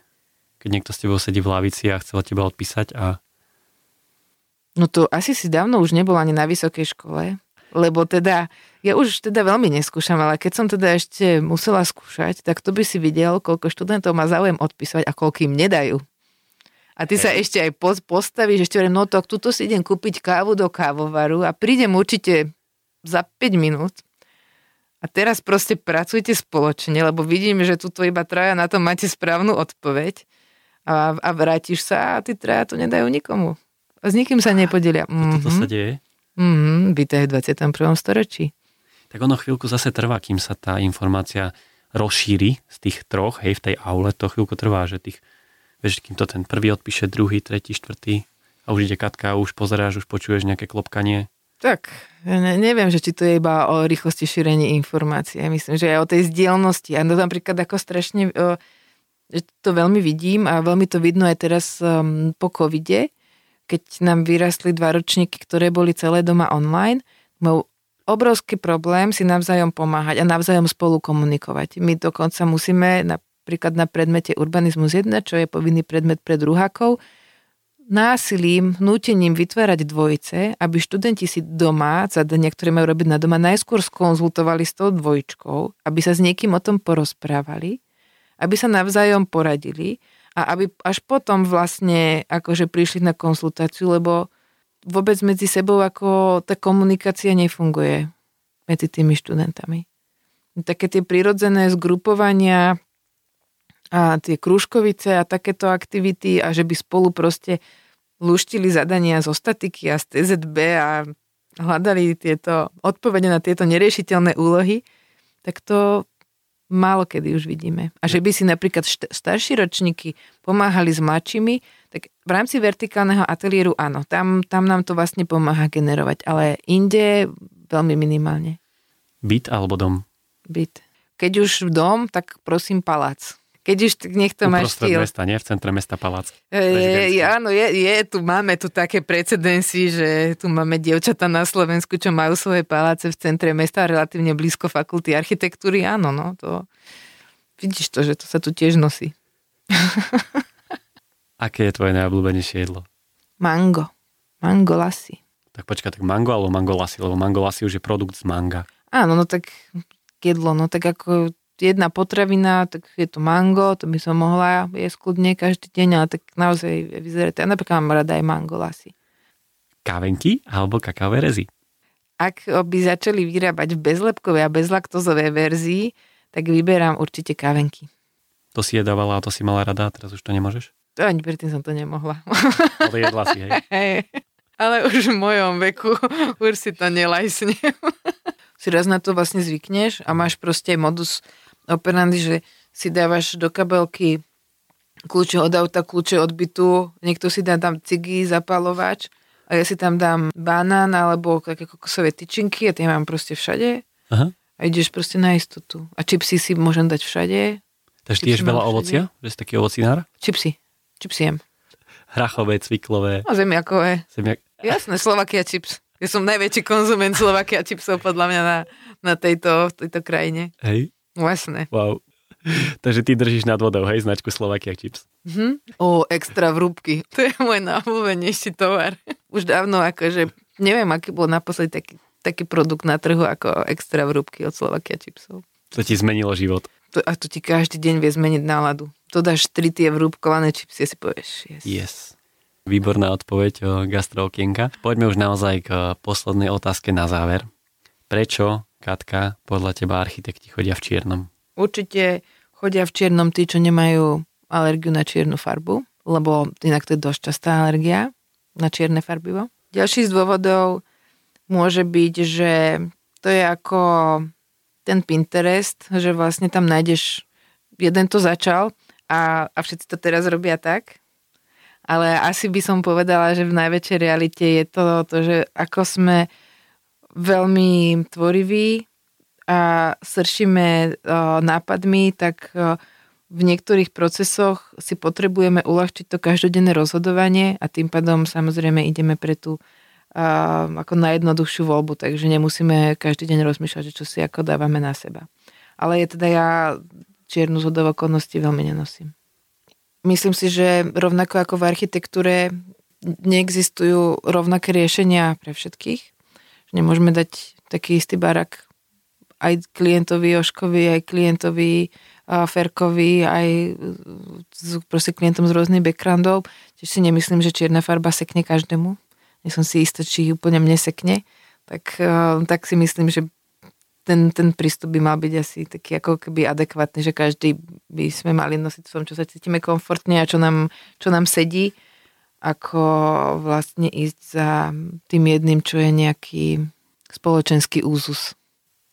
Keď niekto s tebou sedí v lavici a chcela teba odpísať a... No to asi si dávno už nebol ani na vysokej škole, lebo teda, ja už teda veľmi neskúšam, ale keď som teda ešte musela skúšať, tak to by si videl, koľko študentov má záujem odpísať a koľko im nedajú. A ty hey. sa ešte aj postavíš, ešte hovorím, no to tuto si idem kúpiť kávu do kávovaru a prídem určite za 5 minút. A teraz proste pracujte spoločne, lebo vidím, že tuto iba traja na to máte správnu odpoveď a, a vrátiš sa a tí traja to nedajú nikomu. A s nikým sa nepodelia. Mm-hmm. Toto sa deje? Mm-hmm, vítaj v 21. storočí. Tak ono chvíľku zase trvá, kým sa tá informácia rozšíri z tých troch, hej, v tej aule, to chvíľku trvá, že tých, vieš, kým to ten prvý odpíše, druhý, tretí, štvrtý a už ide Katka, už pozeráš, už počuješ nejaké klopkanie tak, ne, neviem, že či to je iba o rýchlosti šírenia informácií. Myslím, že aj o tej zdielnosti. A to napríklad ako strašne, že to veľmi vidím a veľmi to vidno aj teraz um, po covide, keď nám vyrastli dva ročníky, ktoré boli celé doma online. Mal obrovský problém si navzájom pomáhať a navzájom spolu komunikovať. My dokonca musíme napríklad na predmete urbanizmus 1, čo je povinný predmet pre druhákov, násilím, nútením vytvárať dvojice, aby študenti si doma, zadania, ktoré majú robiť na doma, najskôr skonzultovali s tou dvojčkou, aby sa s niekým o tom porozprávali, aby sa navzájom poradili a aby až potom vlastne akože prišli na konsultáciu, lebo vôbec medzi sebou ako tá komunikácia nefunguje medzi tými študentami. Také tie prirodzené zgrupovania, a tie krúžkovice a takéto aktivity a že by spolu proste luštili zadania zo statiky a z TZB a hľadali tieto odpovede na tieto neriešiteľné úlohy, tak to málo kedy už vidíme. A že by si napríklad št- starší ročníky pomáhali s mladšími, tak v rámci vertikálneho ateliéru áno, tam, tam nám to vlastne pomáha generovať, ale inde veľmi minimálne. Byt alebo dom? Byt. Keď už v dom, tak prosím palác. Keď už nech to máš štýl. mesta, nie? V centre mesta Palác. Je, áno, je, je, tu máme tu také precedensy, že tu máme dievčata na Slovensku, čo majú svoje paláce v centre mesta, relatívne blízko fakulty architektúry. Áno, no, to... Vidíš to, že to sa tu tiež nosí. Aké je tvoje najobľúbenejšie jedlo? Mango. Mango lassi. Tak počkaj, tak mango alebo mango lassi, lebo mango lassi už je produkt z manga. Áno, no tak jedlo, no tak ako jedna potravina, tak je to mango, to by som mohla jesť kľudne každý deň, ale tak naozaj vyzerá to. Ja napríklad mám rada aj mango lassi. Kávenky alebo kakaové rezy? Ak by začali vyrábať v bezlepkovej a bezlaktozovej verzii, tak vyberám určite kávenky. To si jedávala a to si mala rada, teraz už to nemôžeš? To ani predtým som to nemohla. Ale jedla si, hej? Hej. Ale už v mojom veku už si to nelajsne. si raz na to vlastne zvykneš a máš proste modus operandi, že si dávaš do kabelky kľúče od auta, kľúče od bytu, niekto si dá tam cigy, zapalovač a ja si tam dám banán alebo také kokosové tyčinky a tie mám proste všade. Aha. A ideš proste na istotu. A čipsy si môžem dať všade. Takže ty ješ veľa ovocia? Že si taký ovocinár? Čipsy. Čipsy jem. Hrachové, cviklové. No zemiakové. Zemiak... Jasné, Slovakia chips. Ja som najväčší konzument Slovakia chipsov podľa mňa na, na tejto, tejto krajine. Hej. Jasné. Wow. Takže ty držíš nad vodou, hej, značku Slovakia Chips. Mhm. O, extra vrúbky. To je môj najobľúbenejší tovar. Už dávno, akože, neviem, aký bol naposledy taký, taký produkt na trhu ako extra vrúbky od Slovakia Chipsov. To ti zmenilo život. To, a to ti každý deň vie zmeniť náladu. To dáš tri tie vrúbkované čipsy a si povieš, yes. Yes. Výborná odpoveď o gastrookienka. Poďme už naozaj k poslednej otázke na záver. Prečo, Katka, podľa teba architekti chodia v čiernom? Určite chodia v čiernom tí, čo nemajú alergiu na čiernu farbu, lebo inak to je dosť častá alergia na čierne farbivo. Ďalší z dôvodov môže byť, že to je ako ten Pinterest, že vlastne tam nájdeš, jeden to začal a, a všetci to teraz robia tak, ale asi by som povedala, že v najväčšej realite je to, to že ako sme veľmi tvoriví a sršíme nápadmi, tak v niektorých procesoch si potrebujeme uľahčiť to každodenné rozhodovanie a tým pádom samozrejme ideme pre tú a, ako najjednoduchšiu voľbu, takže nemusíme každý deň rozmýšľať, že čo si ako dávame na seba. Ale je teda ja čiernu zhodov okolností veľmi nenosím. Myslím si, že rovnako ako v architektúre neexistujú rovnaké riešenia pre všetkých. Nemôžeme dať taký istý barak aj klientovi Joškovi, aj klientovi Ferkovi, aj proste klientom z rôznych backgroundov. Čiže si nemyslím, že čierna farba sekne každému. Nie som si istá, či úplne mne sekne. Tak, tak si myslím, že ten, ten prístup by mal byť asi taký ako keby adekvátny, že každý by sme mali nosiť v tom, čo sa cítime komfortne a čo nám, čo nám sedí, ako vlastne ísť za tým jedným, čo je nejaký spoločenský úzus.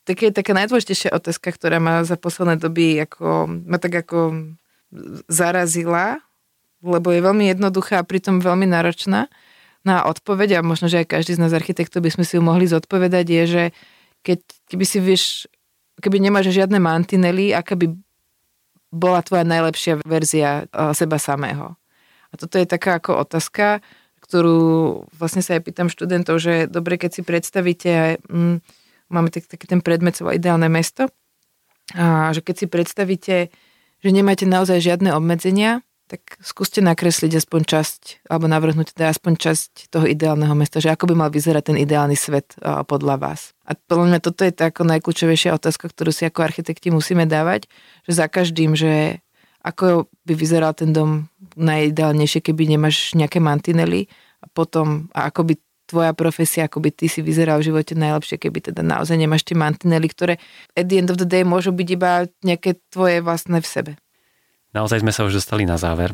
Tak je taká najdôležitejšia otázka, ktorá ma za posledné doby ako, ma tak ako zarazila, lebo je veľmi jednoduchá a pritom veľmi náročná na odpoveď a možno, že aj každý z nás architektov by sme si ju mohli zodpovedať, je, že keď, keby si vieš, keby nemáš žiadne mantinely, aká by bola tvoja najlepšia verzia eh, seba samého. A toto je taká ako otázka, ktorú vlastne sa aj pýtam študentov, že dobre, keď si predstavíte, mm, máme tak, taký ten predmet svoje ideálne mesto, a že keď si predstavíte, že nemáte naozaj žiadne obmedzenia, tak skúste nakresliť aspoň časť, alebo navrhnúť teda aspoň časť toho ideálneho mesta, že ako by mal vyzerať ten ideálny svet podľa vás. A podľa mňa toto je tá ako najkľúčovejšia otázka, ktorú si ako architekti musíme dávať, že za každým, že ako by vyzeral ten dom najideálnejšie, keby nemáš nejaké mantinely a potom, a ako by tvoja profesia, ako by ty si vyzeral v živote najlepšie, keby teda naozaj nemáš tie mantinely, ktoré at the end of the day môžu byť iba nejaké tvoje vlastné v sebe. Naozaj sme sa už dostali na záver.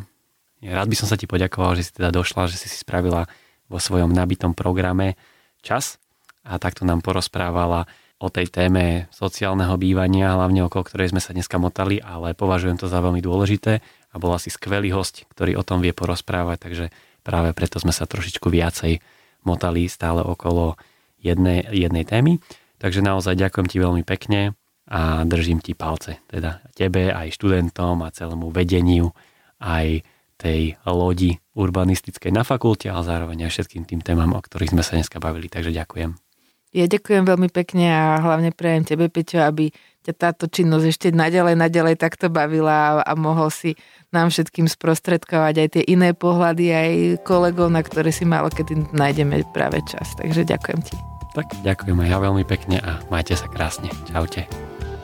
Rád by som sa ti poďakoval, že si teda došla, že si si spravila vo svojom nabitom programe čas a takto nám porozprávala o tej téme sociálneho bývania, hlavne okolo ktorej sme sa dneska motali, ale považujem to za veľmi dôležité a bola si skvelý host, ktorý o tom vie porozprávať, takže práve preto sme sa trošičku viacej motali stále okolo jednej, jednej témy. Takže naozaj ďakujem ti veľmi pekne a držím ti palce, teda tebe, aj študentom a celému vedeniu, aj tej lodi urbanistickej na fakulte, ale zároveň aj všetkým tým témam, o ktorých sme sa dneska bavili. Takže ďakujem. Ja ďakujem veľmi pekne a hlavne prajem tebe, Peťo, aby ťa táto činnosť ešte naďalej, naďalej takto bavila a, a mohol si nám všetkým sprostredkovať aj tie iné pohľady, aj kolegov, na ktoré si malo kedy nájdeme práve čas. Takže ďakujem ti. Tak ďakujem aj ja veľmi pekne a majte sa krásne. Čaute.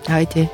Ahojte.